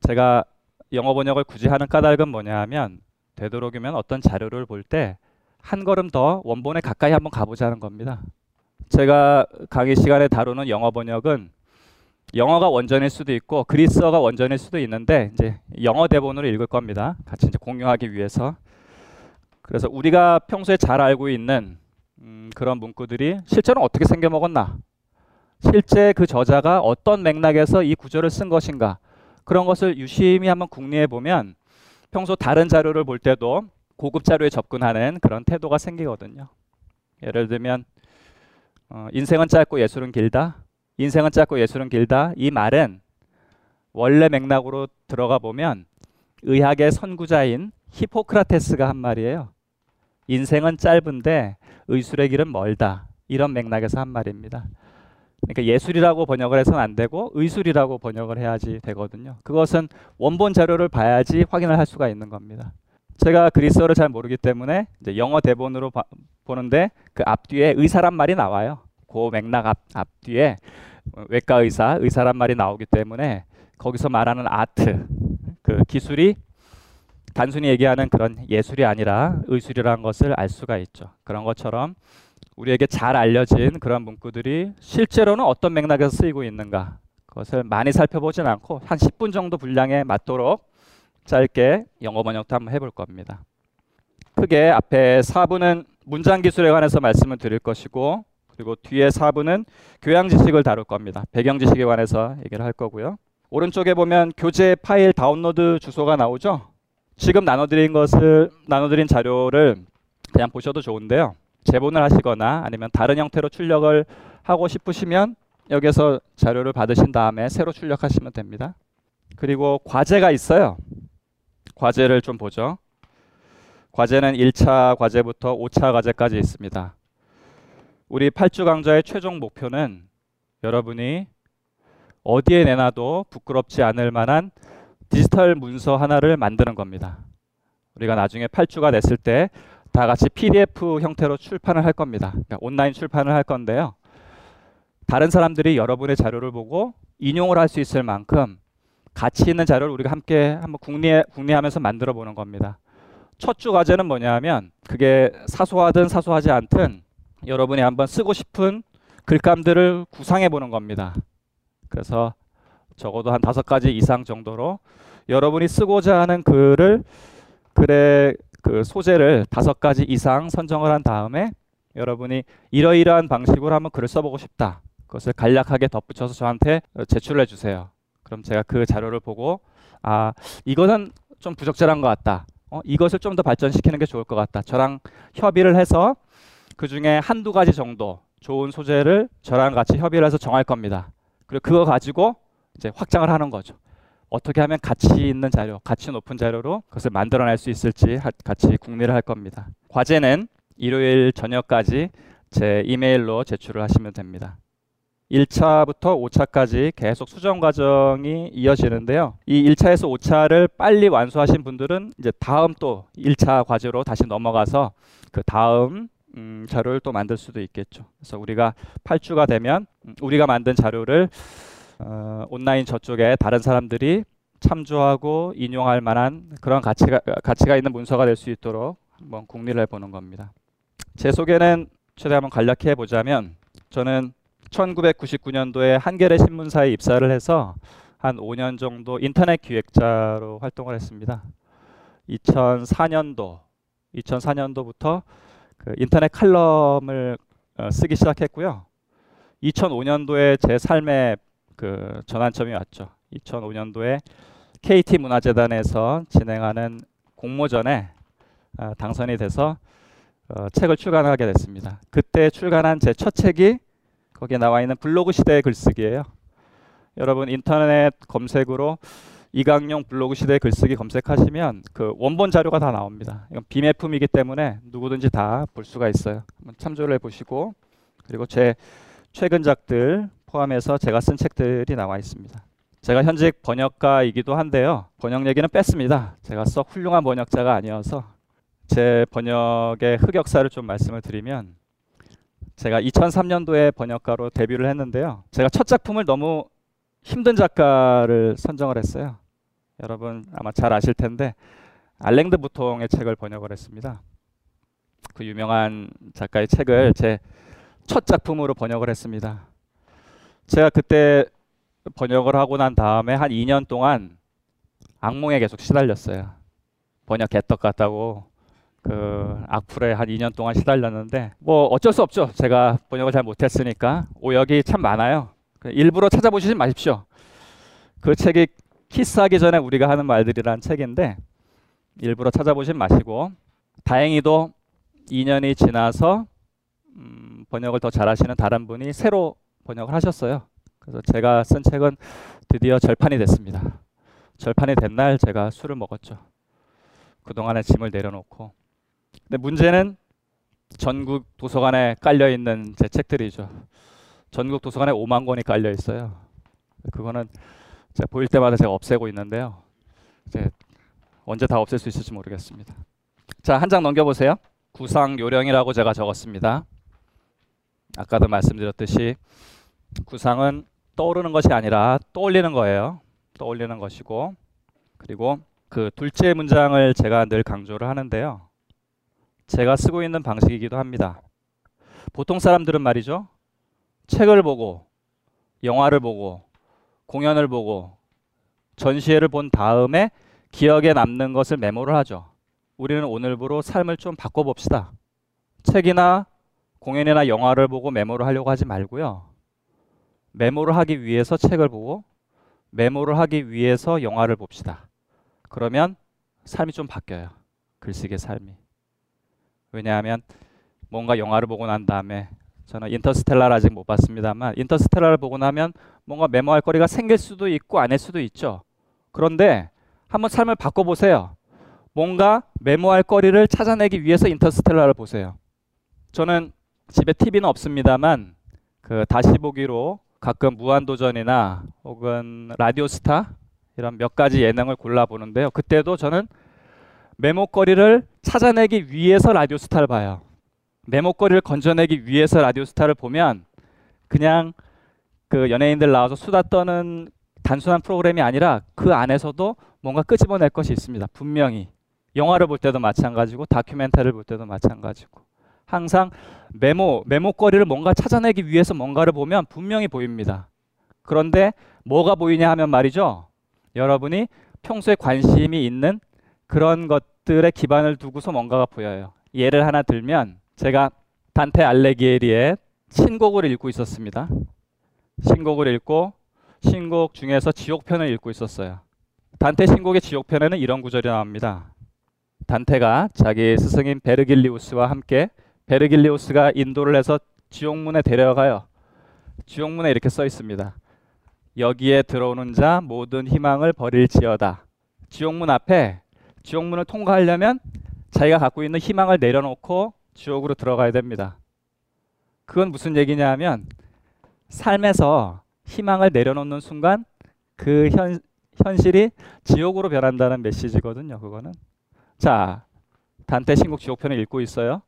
제가 영어 번역을 굳이 하는 까닭은 뭐냐면 되도록이면 어떤 자료를 볼 때 한 걸음 더 원본에 가까이 한번 가보자는 겁니다. 제가 강의 시간에 다루는 영어 번역은 영어가 원전일 수도 있고 그리스어가 원전일 수도 있는데 이제 영어 대본으로 읽을 겁니다. 같이 이제 공유하기 위해서. 그래서 우리가 평소에 잘 알고 있는 음, 그런 문구들이 실제로 어떻게 생겨 먹었나? 실제 그 저자가 어떤 맥락에서 이 구조를 쓴 것인가? 그런 것을 유심히 한번 궁리해 보면 평소 다른 자료를 볼 때도 고급 자료에 접근하는 그런 태도가 생기거든요. 예를 들면 어, 인생은 짧고 예술은 길다. 인생은 짧고 예술은 길다. 이 말은 원래 맥락으로 들어가 보면 의학의 선구자인 히포크라테스가 한 말이에요. 인생은 짧은데 의술의 길은 멀다. 이런 맥락에서 한 말입니다. 그러니까 예술이라고 번역을 해서는 안 되고 의술이라고 번역을 해야지 되거든요. 그것은 원본 자료를 봐야지 확인을 할 수가 있는 겁니다. 제가 그리스어를 잘 모르기 때문에 영어 대본으로 바, 보는데 그 앞뒤에 의사란 말이 나와요. 그 맥락 앞, 앞뒤에 외과 의사, 의사란 말이 나오기 때문에 거기서 말하는 아트, 그 기술이 단순히 얘기하는 그런 예술이 아니라 의술이라는 것을 알 수가 있죠. 그런 것처럼 우리에게 잘 알려진 그런 문구들이 실제로는 어떤 맥락에서 쓰이고 있는가 그것을 많이 살펴보진 않고 한 10분 정도 분량에 맞도록 짧게 영어 번역도 한번 해볼 겁니다. 크게 앞에 4부는 문장 기술에 관해서 말씀을 드릴 것이고 그리고 뒤에 4부는 교양 지식을 다룰 겁니다. 배경 지식에 관해서 얘기를 할 거고요. 오른쪽에 보면 교재 파일 다운로드 주소가 나오죠. 지금 나눠드린 것을 나눠드린 자료를 그냥 보셔도 좋은데요. 재본을 하시거나 아니면 다른 형태로 출력을 하고 싶으시면 여기서 자료를 받으신 다음에 새로 출력하시면 됩니다. 그리고 과제가 있어요. 과제를 좀 보죠. 과제는 1차 과제부터 5차 과제까지 있습니다. 우리 8주 강좌의 최종 목표는 여러분이 어디에 내놔도 부끄럽지 않을 만한 디지털 문서 하나를 만드는 겁니다. 우리가 나중에 8주가 됐을 때 다 같이 PDF 형태로 출판을 할 겁니다. 그러니까 온라인 출판을 할 건데요. 다른 사람들이 여러분의 자료를 보고 인용을 할 수 있을 만큼 가치 있는 자료를 우리가 함께 한번 궁리해, 궁리하면서 만들어 보는 겁니다. 첫 주 과제는 뭐냐면 그게 사소하든 사소하지 않든 여러분이 한번 쓰고 싶은 글감들을 구상해 보는 겁니다. 그래서 적어도 한 다섯 가지 이상 정도로 여러분이 쓰고자 하는 글을 글의 그 소재를 다섯 가지 이상 선정을 한 다음에 여러분이 이러이러한 방식으로 한번 글을 써보고 싶다. 그것을 간략하게 덧붙여서 저한테 제출해 주세요. 그럼 제가 그 자료를 보고 아 이거는 좀 부적절한 것 같다. 어, 이것을 좀 더 발전시키는 게 좋을 것 같다. 저랑 협의를 해서 그 중에 한두 가지 정도 좋은 소재를 저랑 같이 협의를 해서 정할 겁니다. 그리고 그거 가지고 이제 확장을 하는 거죠. 어떻게 하면 가치 있는 자료, 가치 높은 자료로 그것을 만들어낼 수 있을지 하, 같이 궁리를 할 겁니다. 과제는 일요일 저녁까지 제 이메일로 제출을 하시면 됩니다. 1차부터 5차까지 계속 수정 과정이 이어지는데요. 이 1차에서 5차를 빨리 완수하신 분들은 이제 다음 또 1차 과제로 다시 넘어가서 그 다음 음, 자료를 또 만들 수도 있겠죠. 그래서 우리가 8주가 되면 음, 우리가 만든 자료를 어, 온라인 저쪽에 다른 사람들이 참조하고 인용할 만한 그런 가치가 가치가 있는 문서가 될 수 있도록 한번 궁리를 해보는 겁니다. 제 소개는 최대 한번 간략히 해보자면 저는 1999년도에 한겨레 신문사에 입사를 해서 한 5년 정도 인터넷 기획자로 활동을 했습니다. 2004년도 2004년도부터 그 인터넷 칼럼을 어, 쓰기 시작했고요. 2005년도에 제 삶의 그 전환점이 왔죠. 2005년도에 KT 문화재단에서 진행하는 공모전에 어, 당선이 돼서 어, 책을 출간하게 됐습니다. 그때 출간한 제 첫 책이 거기에 나와 있는 블로그 시대의 글쓰기예요. 여러분 인터넷 검색으로 이강용 블로그 시대 글쓰기 검색하시면 그 원본 자료가 다 나옵니다. 이건 비매품이기 때문에 누구든지 다 볼 수가 있어요. 한번 참조를 해보시고 그리고 제 최근작들 포함해서 제가 쓴 책들이 나와 있습니다. 제가 현직 번역가이기도 한데요. 번역 얘기는 뺐습니다. 제가 썩 훌륭한 번역자가 아니어서 제 번역의 흑역사를 좀 말씀을 드리면 제가 2003년도에 번역가로 데뷔를 했는데요. 제가 첫 작품을 너무 힘든 작가를 선정을 했어요. 여러분 아마 잘 아실 텐데 알랭드 부통의 책을 번역을 했습니다. 그 유명한 작가의 책을 제 첫 작품으로 번역을 했습니다. 제가 그때 번역을 하고 난 다음에 한 2년 동안 악몽에 계속 시달렸어요. 번역 개떡 같다고 그 악플에 한 2년 동안 시달렸는데 뭐 어쩔 수 없죠. 제가 번역을 잘 못했으니까 오역이 참 많아요. 일부러 찾아보시지 마십시오. 그 책이 키스하기 전에 우리가 하는 말들이란 책인데 일부러 찾아보지 마시고 다행히도 2년이 지나서 음, 번역을 더 잘하시는 다른 분이 새로 번역을 하셨어요. 그래서 제가 쓴 책은 드디어 절판이 됐습니다. 절판이 된 날 제가 술을 먹었죠. 그동안의 짐을 내려놓고. 근데 문제는 전국 도서관에 깔려 있는 제 책들이죠. 전국 도서관에 5만 권이 깔려 있어요. 그거는 제가 보일 때마다 제가 없애고 있는데요. 이제 언제 다 없앨 수 있을지 모르겠습니다. 자, 한 장 넘겨 보세요. 구상 요령이라고 제가 적었습니다. 아까도 말씀드렸듯이 구상은 떠오르는 것이 아니라 떠올리는 거예요. 떠올리는 것이고 그리고 그 둘째 문장을 제가 늘 강조를 하는데요. 제가 쓰고 있는 방식이기도 합니다. 보통 사람들은 말이죠. 책을 보고 영화를 보고 공연을 보고 전시회를 본 다음에 기억에 남는 것을 메모를 하죠. 우리는 오늘부로 삶을 좀 바꿔봅시다. 책이나 공연이나 영화를 보고 메모를 하려고 하지 말고요. 메모를 하기 위해서 책을 보고 메모를 하기 위해서 영화를 봅시다. 그러면 삶이 좀 바뀌어요. 글쓰기의 삶이. 왜냐하면 뭔가 영화를 보고 난 다음에 저는 인터스텔라를 아직 못 봤습니다만 인터스텔라를 보고 나면 뭔가 메모할 거리가 생길 수도 있고 아닐 수도 있죠. 그런데 한번 삶을 바꿔보세요. 뭔가 메모할 거리를 찾아내기 위해서 인터스텔라를 보세요. 저는 집에 TV는 없습니다만 그 다시 보기로 가끔 무한도전이나 혹은 라디오스타 이런 몇 가지 예능을 골라 보는데요. 그때도 저는 메모거리를 찾아내기 위해서 라디오스타를 봐요. 메모거리를 건져내기 위해서 라디오스타를 보면 그냥 그 연예인들 나와서 수다 떠는 단순한 프로그램이 아니라 그 안에서도 뭔가 끄집어낼 것이 있습니다. 분명히 영화를 볼 때도 마찬가지고 다큐멘터리를 볼 때도 마찬가지고 항상 메모 메모거리를 뭔가 찾아내기 위해서 뭔가를 보면 분명히 보입니다. 그런데 뭐가 보이냐 하면 말이죠. 여러분이 평소에 관심이 있는 그런 것들에 기반을 두고서 뭔가가 보여요. 예를 하나 들면 제가 단테 알레기에리의 신곡을 읽고 있었습니다. 신곡을 읽고 신곡 중에서 지옥편을 읽고 있었어요. 단테 신곡의 지옥편에는 이런 구절이 나옵니다. 단테가 자기 스승인 베르길리우스와 함께 베르길리우스가 인도를 해서 지옥문에 데려가요. 지옥문에 이렇게 써 있습니다. 여기에 들어오는 자 모든 희망을 버릴지어다. 지옥문 앞에 지옥문을 통과하려면 자기가 갖고 있는 희망을 내려놓고 지옥으로 들어가야 됩니다. 그건 무슨 얘기냐 하면 삶에서 희망을 내려놓는 순간 그 현, 현실이 지옥으로 변한다는 메시지거든요. 그거는. 자, 단테 신곡 지옥편을 읽고 있어요.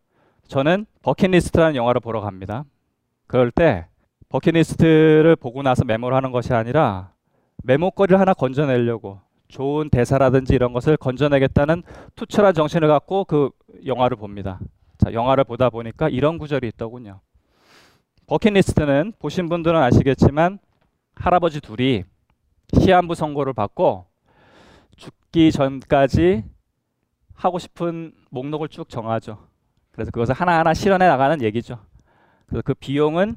저는 버킷리스트라는 영화를 보러 갑니다. 그럴 때 버킷리스트를 보고 나서 메모를 하는 것이 아니라 메모거리를 하나 건져내려고 좋은 대사라든지 이런 것을 건져내겠다는 투철한 정신을 갖고 그 영화를 봅니다. 자, 영화를 보다 보니까 이런 구절이 있더군요. 버킷리스트는 보신 분들은 아시겠지만 할아버지 둘이 시한부 선고를 받고 죽기 전까지 하고 싶은 목록을 쭉 정하죠. 그래서 그것을 하나하나 실현해 나가는 얘기죠. 그래서 그 비용은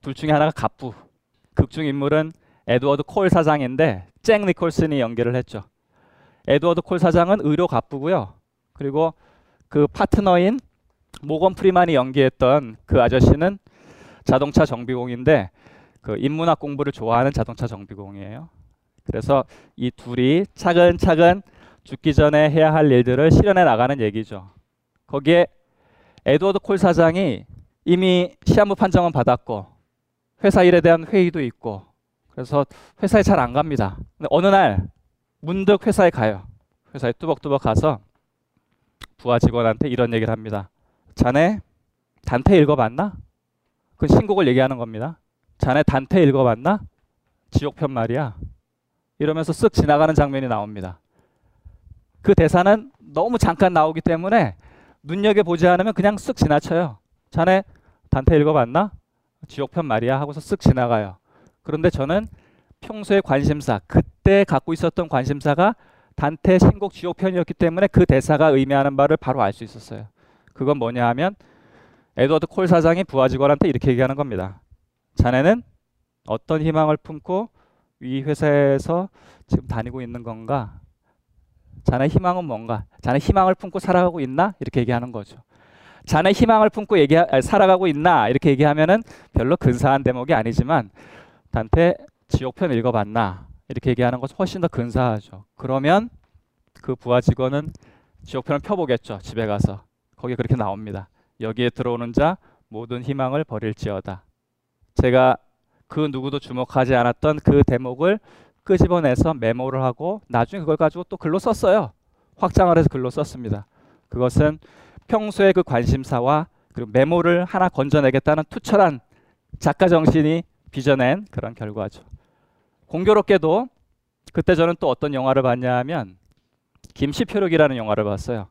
둘 중에 하나가 갑부. 극중 인물은 에드워드 콜 사장인데 잭 니콜슨이 연기를 했죠. 에드워드 콜 사장은 의료 갑부고요. 그리고 그 파트너인 모건 프리만이 연기했던 그 아저씨는 자동차 정비공인데 그 인문학 공부를 좋아하는 자동차 정비공이에요. 그래서 이 둘이 차근차근 죽기 전에 해야 할 일들을 실현해 나가는 얘기죠. 거기에 에드워드 콜 사장이 이미 시한부 판정은 받았고 회사 일에 대한 회의도 있고 그래서 회사에 잘 안 갑니다. 근데 어느 날 문득 회사에 가요. 회사에 뚜벅뚜벅 가서 부하 직원한테 이런 얘기를 합니다. 자네 단테 읽어봤나? 그 신곡을 얘기하는 겁니다. 자네 단테 읽어봤나? 지옥편 말이야. 이러면서 쓱 지나가는 장면이 나옵니다. 그 대사는 너무 잠깐 나오기 때문에 눈여겨보지 않으면 그냥 쓱 지나쳐요. 자네 단테 읽어봤나? 지옥편 말이야 하고서 쓱 지나가요. 그런데 저는 평소의 관심사, 그때 갖고 있었던 관심사가 단테 신곡 지옥편이었기 때문에 그 대사가 의미하는 바를 바로 알 수 있었어요. 그건 뭐냐 하면 에드워드 콜 사장이 부하 직원한테 이렇게 얘기하는 겁니다. 자네는 어떤 희망을 품고 이 회사에서 지금 다니고 있는 건가? 자네 희망은 뭔가? 자네 희망을 품고 살아가고 있나? 이렇게 얘기하는 거죠. 자네 희망을 품고 얘기 살아가고 있나? 이렇게 얘기하면은 별로 근사한 대목이 아니지만 단테 지옥편 읽어봤나? 이렇게 얘기하는 것은 훨씬 더 근사하죠. 그러면 그 부하 직원은 지옥편을 펴보겠죠. 집에 가서 거기 그렇게 나옵니다. 여기에 들어오는 자 모든 희망을 버릴지어다. 제가 그 누구도 주목하지 않았던 그 대목을 끄집어내서 메모를 하고 나중에 그걸 가지고 또 글로 썼어요. 확장을 해서 글로 썼습니다. 그것은 평소의 그 관심사와 그리고 메모를 하나 건져내겠다는 투철한 작가 정신이 빚어낸 그런 결과죠. 공교롭게도 그때 저는 또 어떤 영화를 봤냐 하면 김씨표류기라는 영화를 봤어요.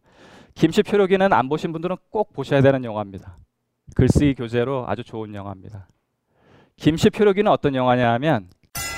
김씨표류기는 안 보신 분들은 꼭 보셔야 되는 영화입니다. 글쓰기 교재로 아주 좋은 영화입니다. 김씨표류기는 어떤 영화냐 하면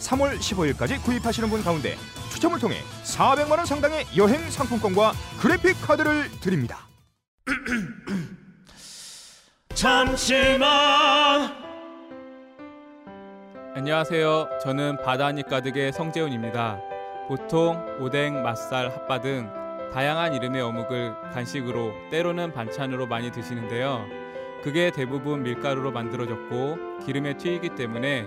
3월 15일까지 구입하시는 분 가운데 추첨을 통해 400만 원 상당의 여행 상품권과 그래픽 카드를 드립니다 *clears throat* 잠시만. 안녕하세요. 저는 바다니 가득의 성재훈입니다. 보통 오뎅, 맛살, 핫바 등 다양한 이름의 어묵을 간식으로 때로는 반찬으로 많이 드시는데요. 그게 대부분 밀가루로 만들어졌고 기름에 튀기기 때문에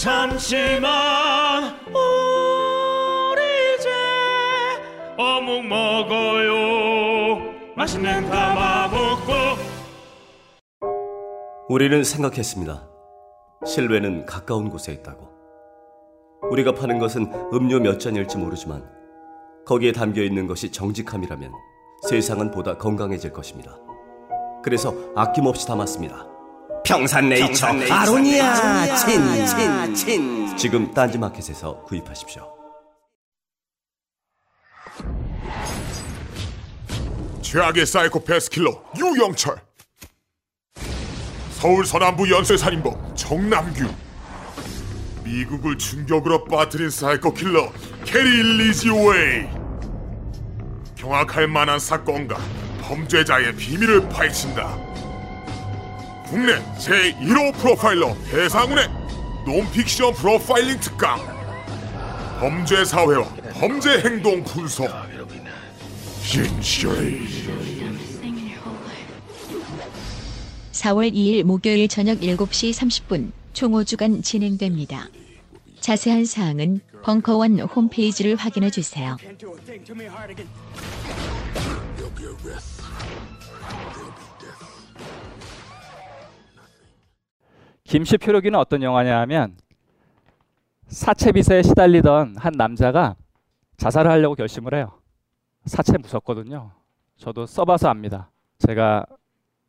잠시만 우리 이제 어묵 먹어요 맛있는 가마복고 우리는 생각했습니다. 실외는 가까운 곳에 있다고. 우리가 파는 것은 음료 몇 잔일지 모르지만 거기에 담겨 있는 것이 정직함이라면 세상은 보다 건강해질 것입니다. 그래서 아낌없이 담았습니다. 평산네이처, 평산네이처. 아로니아, 친, 친, 친. 지금 딴지마켓에서 구입하십시오. 최악의 사이코패스 킬러 유영철. 서울 서남부 연쇄살인범 정남규. 미국을 충격으로 빠뜨린 사이코 킬러 게리 리지웨이. 경악할 만한 사건과 범죄자의 비밀을 파헤친다 국내 제1호 프로파일러 배상훈의 논픽션 프로파일링 특강 범죄 사회와 범죄 행동 분석 진실이 4월 2일 목요일 저녁 7시 30분 총 5주간 진행됩니다. 자세한 사항은 벙커원 홈페이지를 확인해 주세요. 김씨 표류기는 어떤 영화냐 하면 사채빚에 시달리던 한 남자가 자살을 하려고 결심을 해요. 사채 무섭거든요. 저도 써봐서 압니다. 제가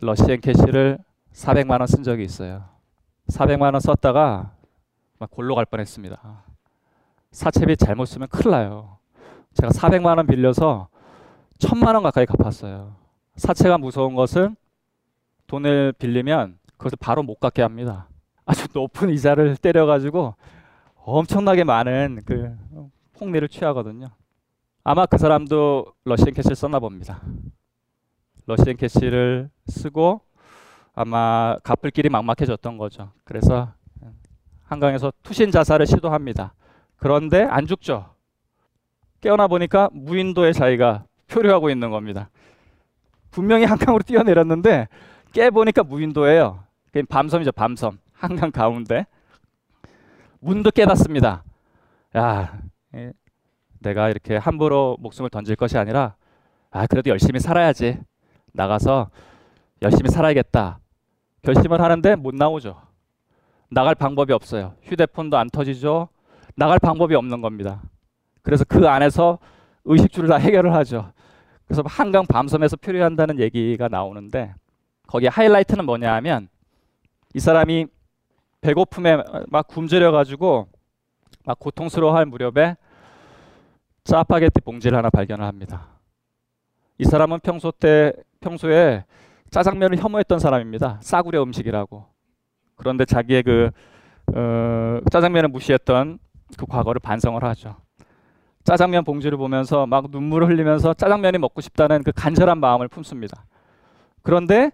러시앤캐시를 400만 원 쓴 적이 있어요. 400만 원 썼다가 막 골로 갈 뻔했습니다. 사채빚 잘못 쓰면 큰일 나요. 제가 400만 원 빌려서 1000만 원 가까이 갚았어요. 사채가 무서운 것은 돈을 빌리면 그것을 바로 못 갚게 합니다. 아주 높은 이자를 때려가지고 엄청나게 많은 그 폭리를 취하거든요. 아마 그 사람도 러시앤 캐시를 썼나 봅니다. 러시앤 캐시를 쓰고 아마 갚을 길이 막막해졌던 거죠. 그래서 한강에서 투신 자살을 시도합니다. 그런데 안 죽죠. 깨어나 보니까 무인도에 자기가 표류하고 있는 겁니다. 분명히 한강으로 뛰어내렸는데 깨 보니까 무인도예요. 밤섬이죠, 밤섬. 한강 가운데. 문득 깨닫습니다. 야, 예, 내가 이렇게 함부로 목숨을 던질 것이 아니라 아, 그래도 열심히 살아야지. 나가서 열심히 살아야겠다. 결심을 하는데 못 나오죠. 나갈 방법이 없어요. 휴대폰도 안 터지죠. 나갈 방법이 없는 겁니다. 그래서 그 안에서 의식주를 다 해결을 하죠. 그래서 한강 밤섬에서 표류한다는 얘기가 나오는데 거기 하이라이트는 뭐냐 하면 이 사람이 배고픔에 막 굶주려 가지고 막 고통스러워할 무렵에 짜파게티 봉지를 하나 발견을 합니다. 이 사람은 평소 때 평소에 짜장면을 혐오했던 사람입니다. 싸구려 음식이라고. 그런데 자기의 그 어, 짜장면을 무시했던 그 과거를 반성을 하죠. 짜장면 봉지를 보면서 막 눈물을 흘리면서 짜장면이 먹고 싶다는 그 간절한 마음을 품습니다. 그런데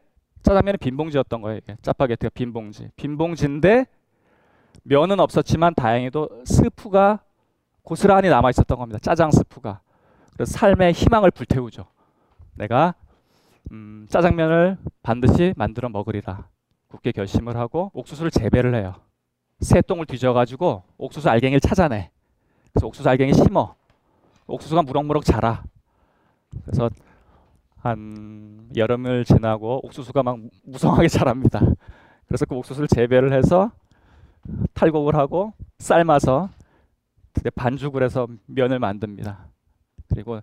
짜장면이 빈 봉지였던 거예요. 이게 짜파게티가 빈 봉지. 빈 봉지인데 면은 없었지만 다행히도 스프가 고스란히 남아 있었던 겁니다. 짜장 스프가. 그래서 삶의 희망을 불태우죠. 내가 음, 짜장면을 반드시 만들어 먹으리라. 굳게 결심을 하고 옥수수를 재배를 해요. 새 똥을 뒤져가지고 옥수수 알갱이를 찾아내. 그래서 옥수수 알갱이 심어. 옥수수가 무럭무럭 자라. 그래서 한 여름을 지나고 옥수수가 막 무성하게 자랍니다. 그래서 그 옥수수를 재배를 해서 탈곡을 하고 삶아서 반죽을 해서 면을 만듭니다. 그리고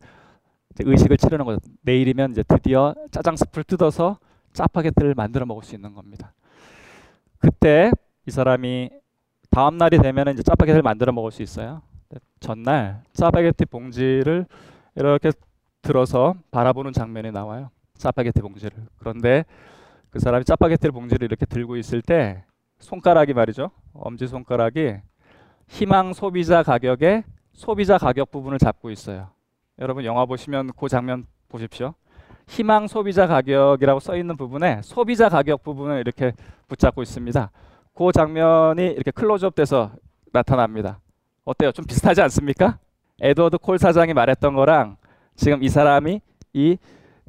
의식을 치르는 거죠. 내일이면 이제 드디어 짜장 스프를 뜯어서 짜파게티를 만들어 먹을 수 있는 겁니다. 그때 이 사람이 다음 날이 되면 이제 짜파게티를 만들어 먹을 수 있어요. 전날 짜파게티 봉지를 이렇게 들어서 바라보는 장면이 나와요. 짜파게티 봉지를. 그런데 그 사람이 짜파게티 봉지를 이렇게 들고 있을 때 손가락이 말이죠. 엄지 손가락이 희망 소비자 가격의 소비자 가격 부분을 잡고 있어요. 여러분 영화 보시면 그 장면 보십시오. 희망 소비자 가격이라고 써 있는 부분에 소비자 가격 부분을 이렇게 붙잡고 있습니다. 그 장면이 이렇게 클로즈업 돼서 나타납니다. 어때요? 좀 비슷하지 않습니까? 에드워드 콜 사장이 말했던 거랑 지금 이 사람이 이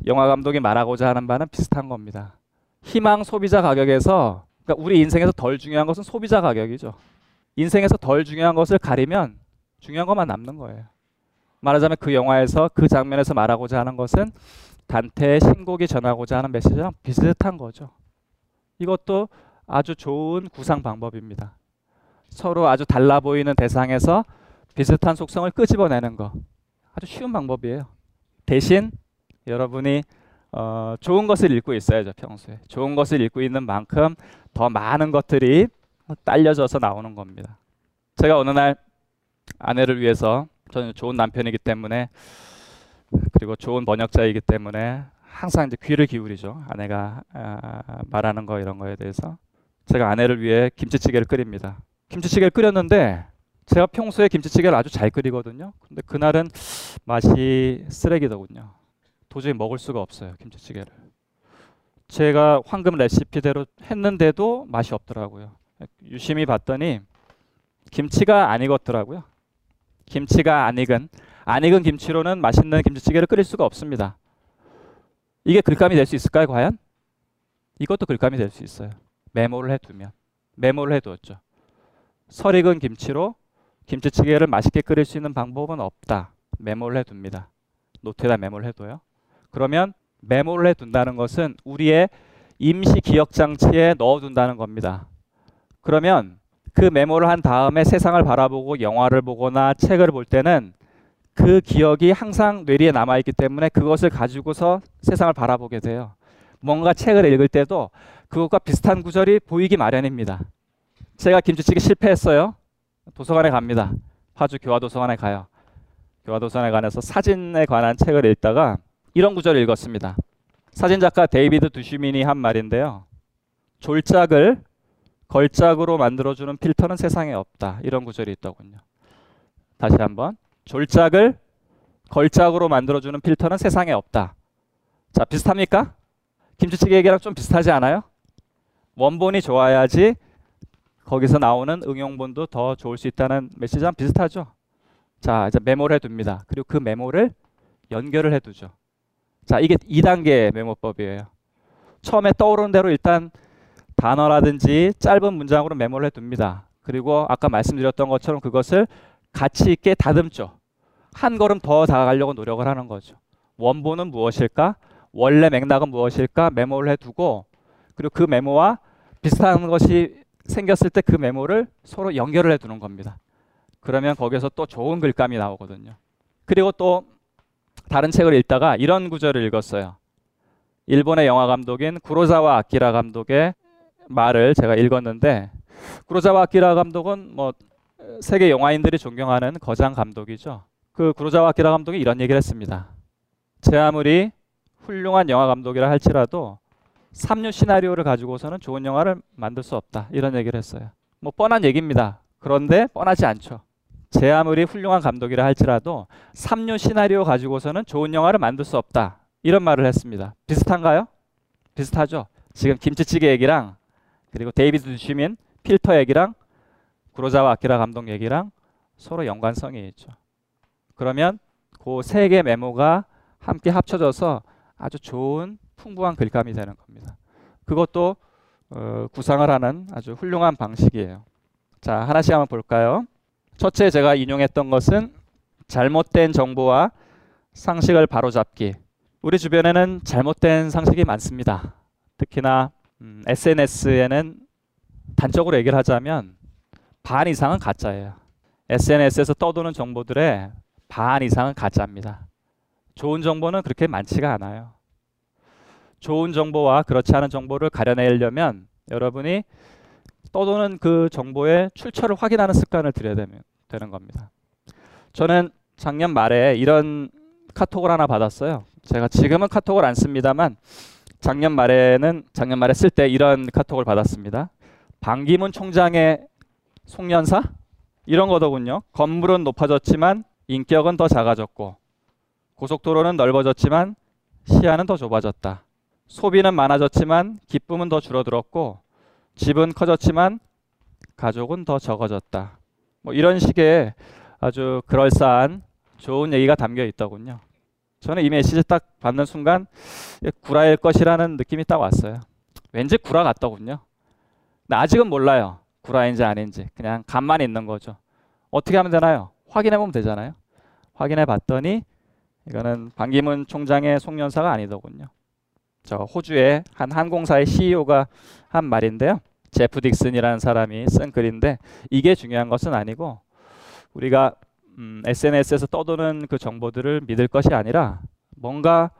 영화 감독이 말하고자 하는 바는 비슷한 겁니다. 희망 소비자 가격에서 그러니까 우리 인생에서 덜 중요한 것은 소비자 가격이죠. 인생에서 덜 중요한 것을 가리면 중요한 것만 남는 거예요. 말하자면 그 영화에서 그 장면에서 말하고자 하는 것은 단테의 신곡이 전하고자 하는 메시지랑 비슷한 거죠. 이것도 아주 좋은 구상 방법입니다. 서로 아주 달라 보이는 대상에서 비슷한 속성을 끄집어내는 거 아주 쉬운 방법이에요. 대신 여러분이 어, 좋은 것을 읽고 있어야죠 평소에 좋은 것을 읽고 있는 만큼 더 많은 것들이 딸려져서 나오는 겁니다. 제가 어느 날 아내를 위해서 저는 좋은 남편이기 때문에 그리고 좋은 번역자이기 때문에 항상 이제 귀를 기울이죠. 아내가 아, 말하는 거 이런 거에 대해서 제가 아내를 위해 김치찌개를 끓입니다. 김치찌개를 끓였는데 제가 평소에 김치찌개를 아주 잘 끓이거든요. 근데 그날은 맛이 쓰레기더군요. 도저히 먹을 수가 없어요. 김치찌개를. 제가 황금 레시피대로 했는데도 맛이 없더라고요. 유심히 봤더니 김치가 안 익었더라고요. 김치가 안 익은 안 익은 김치로는 맛있는 김치찌개를 끓일 수가 없습니다. 이게 글감이 될 수 있을까요, 과연? 이것도 글감이 될 수 있어요. 메모를 해두면 메모를 해두었죠. 설 익은 김치로 김치찌개를 맛있게 끓일 수 있는 방법은 없다. 메모를 해둡니다. 노트에다 메모를 해둬요. 그러면 메모를 해둔다는 것은 우리의 임시 기억 장치에 넣어둔다는 겁니다. 그러면 그 메모를 한 다음에 세상을 바라보고 영화를 보거나 책을 볼 때는 그 기억이 항상 뇌리에 남아있기 때문에 그것을 가지고서 세상을 바라보게 돼요. 뭔가 책을 읽을 때도 그것과 비슷한 구절이 보이기 마련입니다. 제가 김치찌개 실패했어요. 도서관에 갑니다. 파주 교하도서관에 가요. 교하도서관에 가서 사진에 관한 책을 읽다가 이런 구절을 읽었습니다. 사진작가 데이비드 두슈민이 한 말인데요. 졸작을 걸작으로 만들어주는 필터는 세상에 없다. 이런 구절이 있더군요. 다시 한번. 졸작을 걸작으로 만들어주는 필터는 세상에 없다. 자, 비슷합니까? 김치찌개 얘기랑 좀 비슷하지 않아요? 원본이 좋아야지 거기서 나오는 응용본도 더 좋을 수 있다는 메시지랑 비슷하죠. 자, 이제 메모를 해둡니다. 그리고 그 메모를 연결을 해두죠. 자, 이게 2단계 메모법이에요. 처음에 떠오르는 대로 일단 단어라든지 짧은 문장으로 메모를 해둡니다. 그리고 아까 말씀드렸던 것처럼 그것을 가치 있게 다듬죠. 한 걸음 더 다가가려고 노력을 하는 거죠. 원본은 무엇일까? 원래 맥락은 무엇일까? 메모를 해두고 그리고 그 메모와 비슷한 것이 생겼을 때 그 메모를 서로 연결을 해 두는 겁니다. 그러면 거기서 또 좋은 글감이 나오거든요. 그리고 또 다른 책을 읽다가 이런 구절을 읽었어요. 일본의 영화 감독인 구로사와 아키라 감독의 말을 제가 읽었는데 구로사와 아키라 감독은 뭐 세계 영화인들이 존경하는 거장 감독이죠. 그 구로사와 아키라 감독이 이런 얘기를 했습니다. 제 아무리 훌륭한 영화 감독이라 할지라도 삼류 시나리오를 가지고서는 좋은 영화를 만들 수 없다. 이런 얘기를 했어요. 뭐 뻔한 얘기입니다. 그런데 뻔하지 않죠. 제 아무리 훌륭한 감독이라 할지라도 삼류 시나리오 가지고서는 좋은 영화를 만들 수 없다. 이런 말을 했습니다. 비슷한가요? 비슷하죠. 지금 김치찌개 얘기랑 그리고 데이비드 슈민 필터 얘기랑 구로자와 아키라 감독 얘기랑 서로 연관성이 있죠. 그러면 그 세 개 메모가 함께 합쳐져서 아주 좋은 풍부한 글감이 되는 겁니다. 그것도 어, 구상을 하는 아주 훌륭한 방식이에요. 자, 하나씩 한번 볼까요? 첫째 제가 인용했던 것은 잘못된 정보와 상식을 바로잡기. 우리 주변에는 잘못된 상식이 많습니다. 특히나 음, SNS에는 단적으로 얘기를 하자면 반 이상은 가짜예요. SNS에서 떠도는 정보들의 반 이상은 가짜입니다. 좋은 정보는 그렇게 많지가 않아요. 좋은 정보와 그렇지 않은 정보를 가려내려면 여러분이 떠도는 그 정보의 출처를 확인하는 습관을 들여야 되면, 되는 겁니다. 저는 작년 말에 이런 카톡을 하나 받았어요. 제가 지금은 카톡을 안 씁니다만 작년 말에는 작년 말에 쓸 때 이런 카톡을 받았습니다. 반기문 총장의 송년사 이런 거더군요. 건물은 높아졌지만 인격은 더 작아졌고 고속도로는 넓어졌지만 시야는 더 좁아졌다. 소비는 많아졌지만 기쁨은 더 줄어들었고 집은 커졌지만 가족은 더 적어졌다. 뭐 이런 식의 아주 그럴싸한 좋은 얘기가 담겨 있더군요. 저는 이 메시지 딱 받는 순간 구라일 것이라는 느낌이 딱 왔어요. 왠지 구라 같더군요. 근데 아직은 몰라요. 구라인지 아닌지. 그냥 감만 있는 거죠. 어떻게 하면 되나요? 확인해 보면 되잖아요. 확인해 봤더니 이거는 반기문 총장의 송년사가 아니더군요. 저 호주의 한 항공사의 CEO가 한 말인데요. 제프 딕슨이라는 사람이 쓴 글인데 이게 중요한 것은 아니고 우리가 음, SNS에서 떠도는 그 정보들을 믿을 것이 아니라 뭔가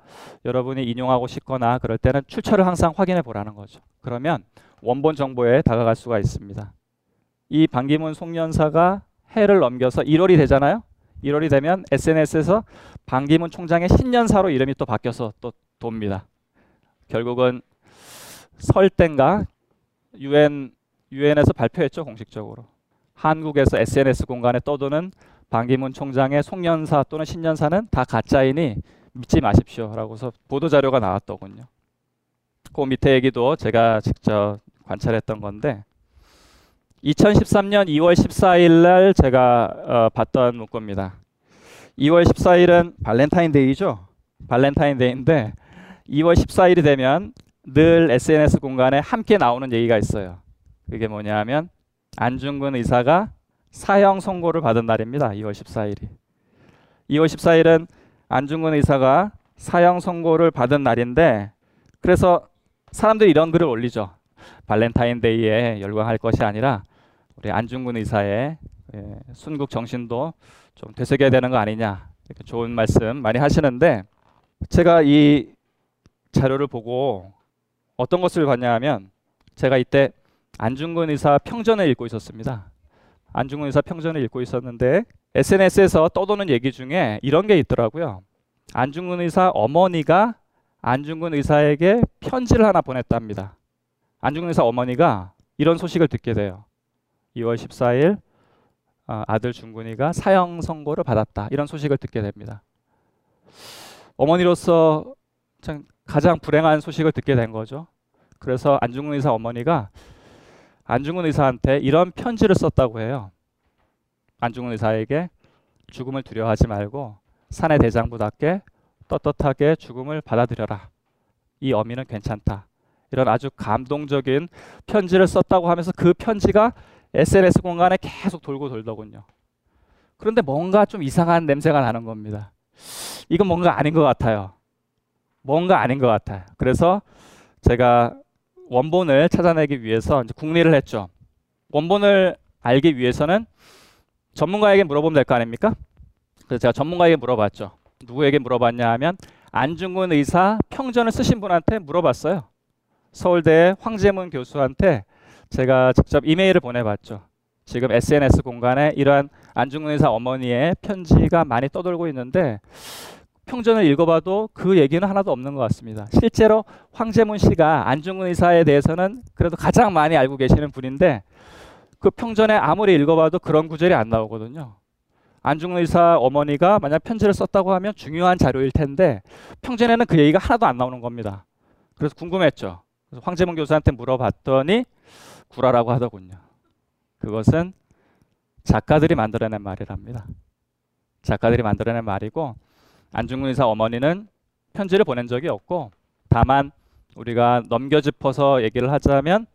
여러분이 인용하고 싶거나 그럴 때는 출처를 항상 확인해 보라는 거죠. 그러면 원본 정보에 다가갈 수가 있습니다. 이 반기문 송년사가 해를 넘겨서 1월이 되잖아요. 1월이 되면 SNS에서 반기문 총장의 신년사로 이름이 또 바뀌어서 또 돕니다. 결국은 설 땐가 유엔 유엔에서 발표했죠 공식적으로 한국에서 SNS 공간에 떠도는 반기문 총장의 송년사 또는 신년사는 다 가짜이니 믿지 마십시오라고서 보도 자료가 나왔더군요. 그 밑에 얘기도 제가 직접 관찰했던 건데 2013년 2월 14일 날 제가 어, 봤던 문구입니다. 2월 14일은 발렌타인데이죠. 발렌타인데이인데 2월 14일이 되면 늘 SNS 공간에 함께 나오는 얘기가 있어요. 그게 뭐냐면 안중근 의사가 사형 선고를 받은 날입니다. 2월 14일이. 2월 14일은 안중근 의사가 사형 선고를 받은 날인데 그래서 사람들이 이런 글을 올리죠. 발렌타인데이에 열광할 것이 아니라 우리 안중근 의사의 예, 순국 정신도 좀 되새겨야 되는 거 아니냐 이렇게 좋은 말씀 많이 하시는데 제가 이 자료를 보고 어떤 것을 봤냐 하면 제가 이때 안중근 의사 평전을 읽고 있었습니다. 안중근 의사 평전을 읽고 있었는데 SNS에서 떠도는 얘기 중에 이런 게 있더라고요. 안중근 의사 어머니가 안중근 의사에게 편지를 하나 보냈답니다. 안중근 의사 어머니가 이런 소식을 듣게 돼요. 2월 14일 어, 아들 중근이가 사형 선고를 받았다. 이런 소식을 듣게 됩니다. 어머니로서 참 가장 불행한 소식을 듣게 된 거죠. 그래서 안중근 의사 어머니가 안중근 의사한테 이런 편지를 썼다고 해요. 안중근 의사에게 죽음을 두려워하지 말고 산의 대장부답게 떳떳하게 죽음을 받아들여라. 이 어미는 괜찮다. 이런 아주 감동적인 편지를 썼다고 하면서 그 편지가 SNS 공간에 계속 돌고 돌더군요. 그런데 뭔가 좀 이상한 냄새가 나는 겁니다. 이건 뭔가 아닌 것 같아요. 뭔가 아닌 것 같아요. 그래서 제가 원본을 찾아내기 위해서 이제 궁리를 했죠. 원본을 알기 위해서는 전문가에게 물어보면 될 거 아닙니까? 그래서 제가 전문가에게 물어봤죠. 누구에게 물어봤냐 하면 안중근 의사 평전을 쓰신 분한테 물어봤어요. 서울대 황재문 교수한테 제가 직접 이메일을 보내봤죠. 지금 SNS 공간에 이러한 안중근 의사 어머니의 편지가 많이 떠돌고 있는데 평전을 읽어봐도 그 얘기는 하나도 없는 것 같습니다. 실제로 황재문 씨가 안중근 의사에 대해서는 그래도 가장 많이 알고 계시는 분인데 그 평전에 아무리 읽어봐도 그런 구절이 안 나오거든요. 안중근 의사 어머니가 만약 편지를 썼다고 하면 중요한 자료일 텐데 평전에는 그 얘기가 하나도 안 나오는 겁니다. 그래서 궁금했죠. 그래서 황재문 교수한테 물어봤더니 구라라고 하더군요. 그것은 작가들이 만들어낸 말이랍니다. 작가들이 만들어낸 말이고 안중근 의사 어머니는 편지를 보낸 적이 없고 다만 우리가 넘겨짚어서 얘기를 하자면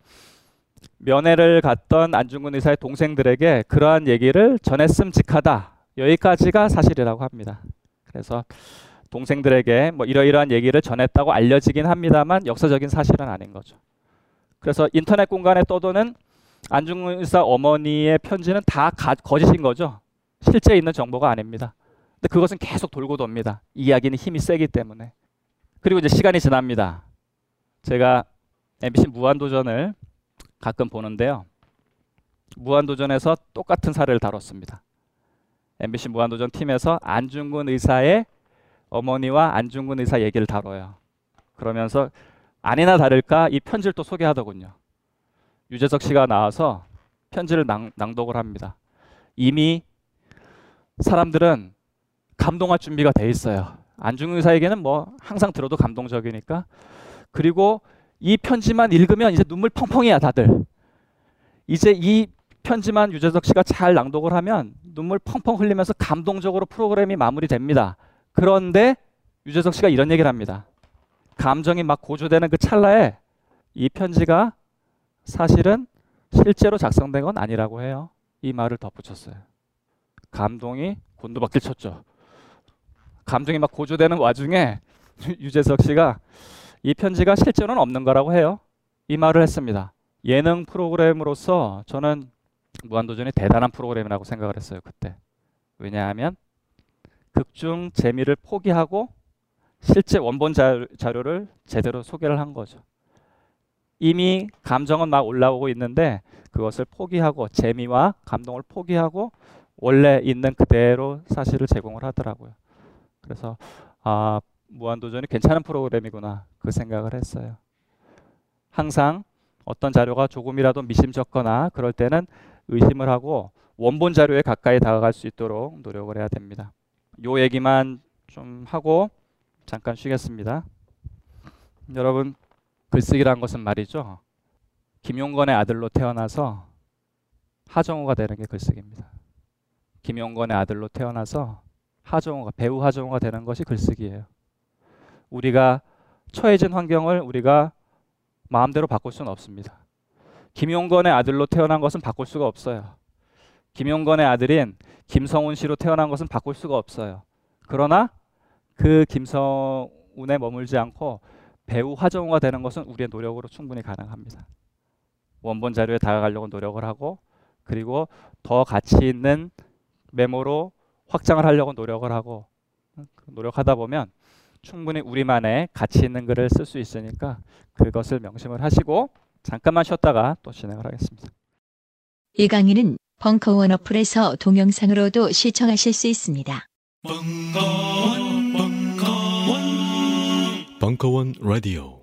면회를 갔던 안중근 의사의 동생들에게 그러한 얘기를 전했음 직하다. 여기까지가 사실이라고 합니다. 그래서 동생들에게 뭐 이러이러한 얘기를 전했다고 알려지긴 합니다만 역사적인 사실은 아닌 거죠. 그래서 인터넷 공간에 떠도는 안중근 의사 어머니의 편지는 다 가, 거짓인 거죠. 실제 있는 정보가 아닙니다. 근데 그것은 계속 돌고 돕니다. 이야기는 힘이 세기 때문에. 그리고 이제 시간이 지납니다. 제가 MBC 무한도전을 가끔 보는데요. 무한도전에서 똑같은 사례를 다뤘습니다. MBC 무한도전 팀에서 안중근 의사의 어머니와 안중근 의사 얘기를 다뤄요. 그러면서 아니나 다를까 이 편지를 또 소개하더군요. 유재석 씨가 나와서 편지를 낭, 낭독을 합니다. 이미 사람들은 감동할 준비가 돼 있어요. 안중근 의사에게는 뭐 항상 들어도 감동적이니까. 그리고 이 편지만 읽으면 이제 눈물 펑펑이야 다들. 이제 이 편지만 유재석 씨가 잘 낭독을 하면 눈물 펑펑 흘리면서 감동적으로 프로그램이 마무리됩니다. 그런데 유재석 씨가 이런 얘기를 합니다. 감정이 막 고조되는 그 찰나에 이 편지가 사실은 실제로 작성된 건 아니라고 해요. 이 말을 덧붙였어요. 감동이 곤두박질 쳤죠. 감정이 막 고조되는 와중에 *laughs* 유재석 씨가 이 편지가 실제로는 없는 거라고 해요. 이 말을 했습니다. 예능 프로그램으로서 저는 무한도전이 대단한 프로그램이라고 생각을 했어요. 그때. 왜냐하면 극중 재미를 포기하고 실제 원본 자료를 제대로 소개를 한 거죠. 이미 감정은 막 올라오고 있는데 그것을 포기하고 재미와 감동을 포기하고 원래 있는 그대로 사실을 제공을 하더라고요. 그래서 아 무한도전이 괜찮은 프로그램이구나 그 생각을 했어요. 항상 어떤 자료가 조금이라도 미심쩍거나 그럴 때는 의심을 하고 원본 자료에 가까이 다가갈 수 있도록 노력을 해야 됩니다. 요 얘기만 좀 하고 잠깐 쉬겠습니다. 여러분 글쓰기란 것은 말이죠. 김용건의 아들로 태어나서 하정우가 되는 게 글쓰기입니다. 김용건의 아들로 태어나서 하정우가 배우 하정우가 되는 것이 글쓰기예요. 우리가 처해진 환경을 우리가 마음대로 바꿀 수는 없습니다. 김용건의 아들로 태어난 것은 바꿀 수가 없어요. 김용건의 아들인 김성훈 씨로 태어난 것은 바꿀 수가 없어요. 그러나 그 김성훈에 머물지 않고 배우 화정우가 되는 것은 우리의 노력으로 충분히 가능합니다. 원본 자료에 다가가려고 노력을 하고 그리고 더 가치 있는 메모로 확장을 하려고 노력을 하고 노력하다 보면 충분히 우리만의 가치 있는 글을 쓸 수 있으니까 그것을 명심을 하시고 잠깐만 쉬었다가 또 진행을 하겠습니다. 이 강의는 벙커원 어플에서 동영상으로도 시청하실 수 있습니다. 벙커원, 벙커원, 벙커원 라디오.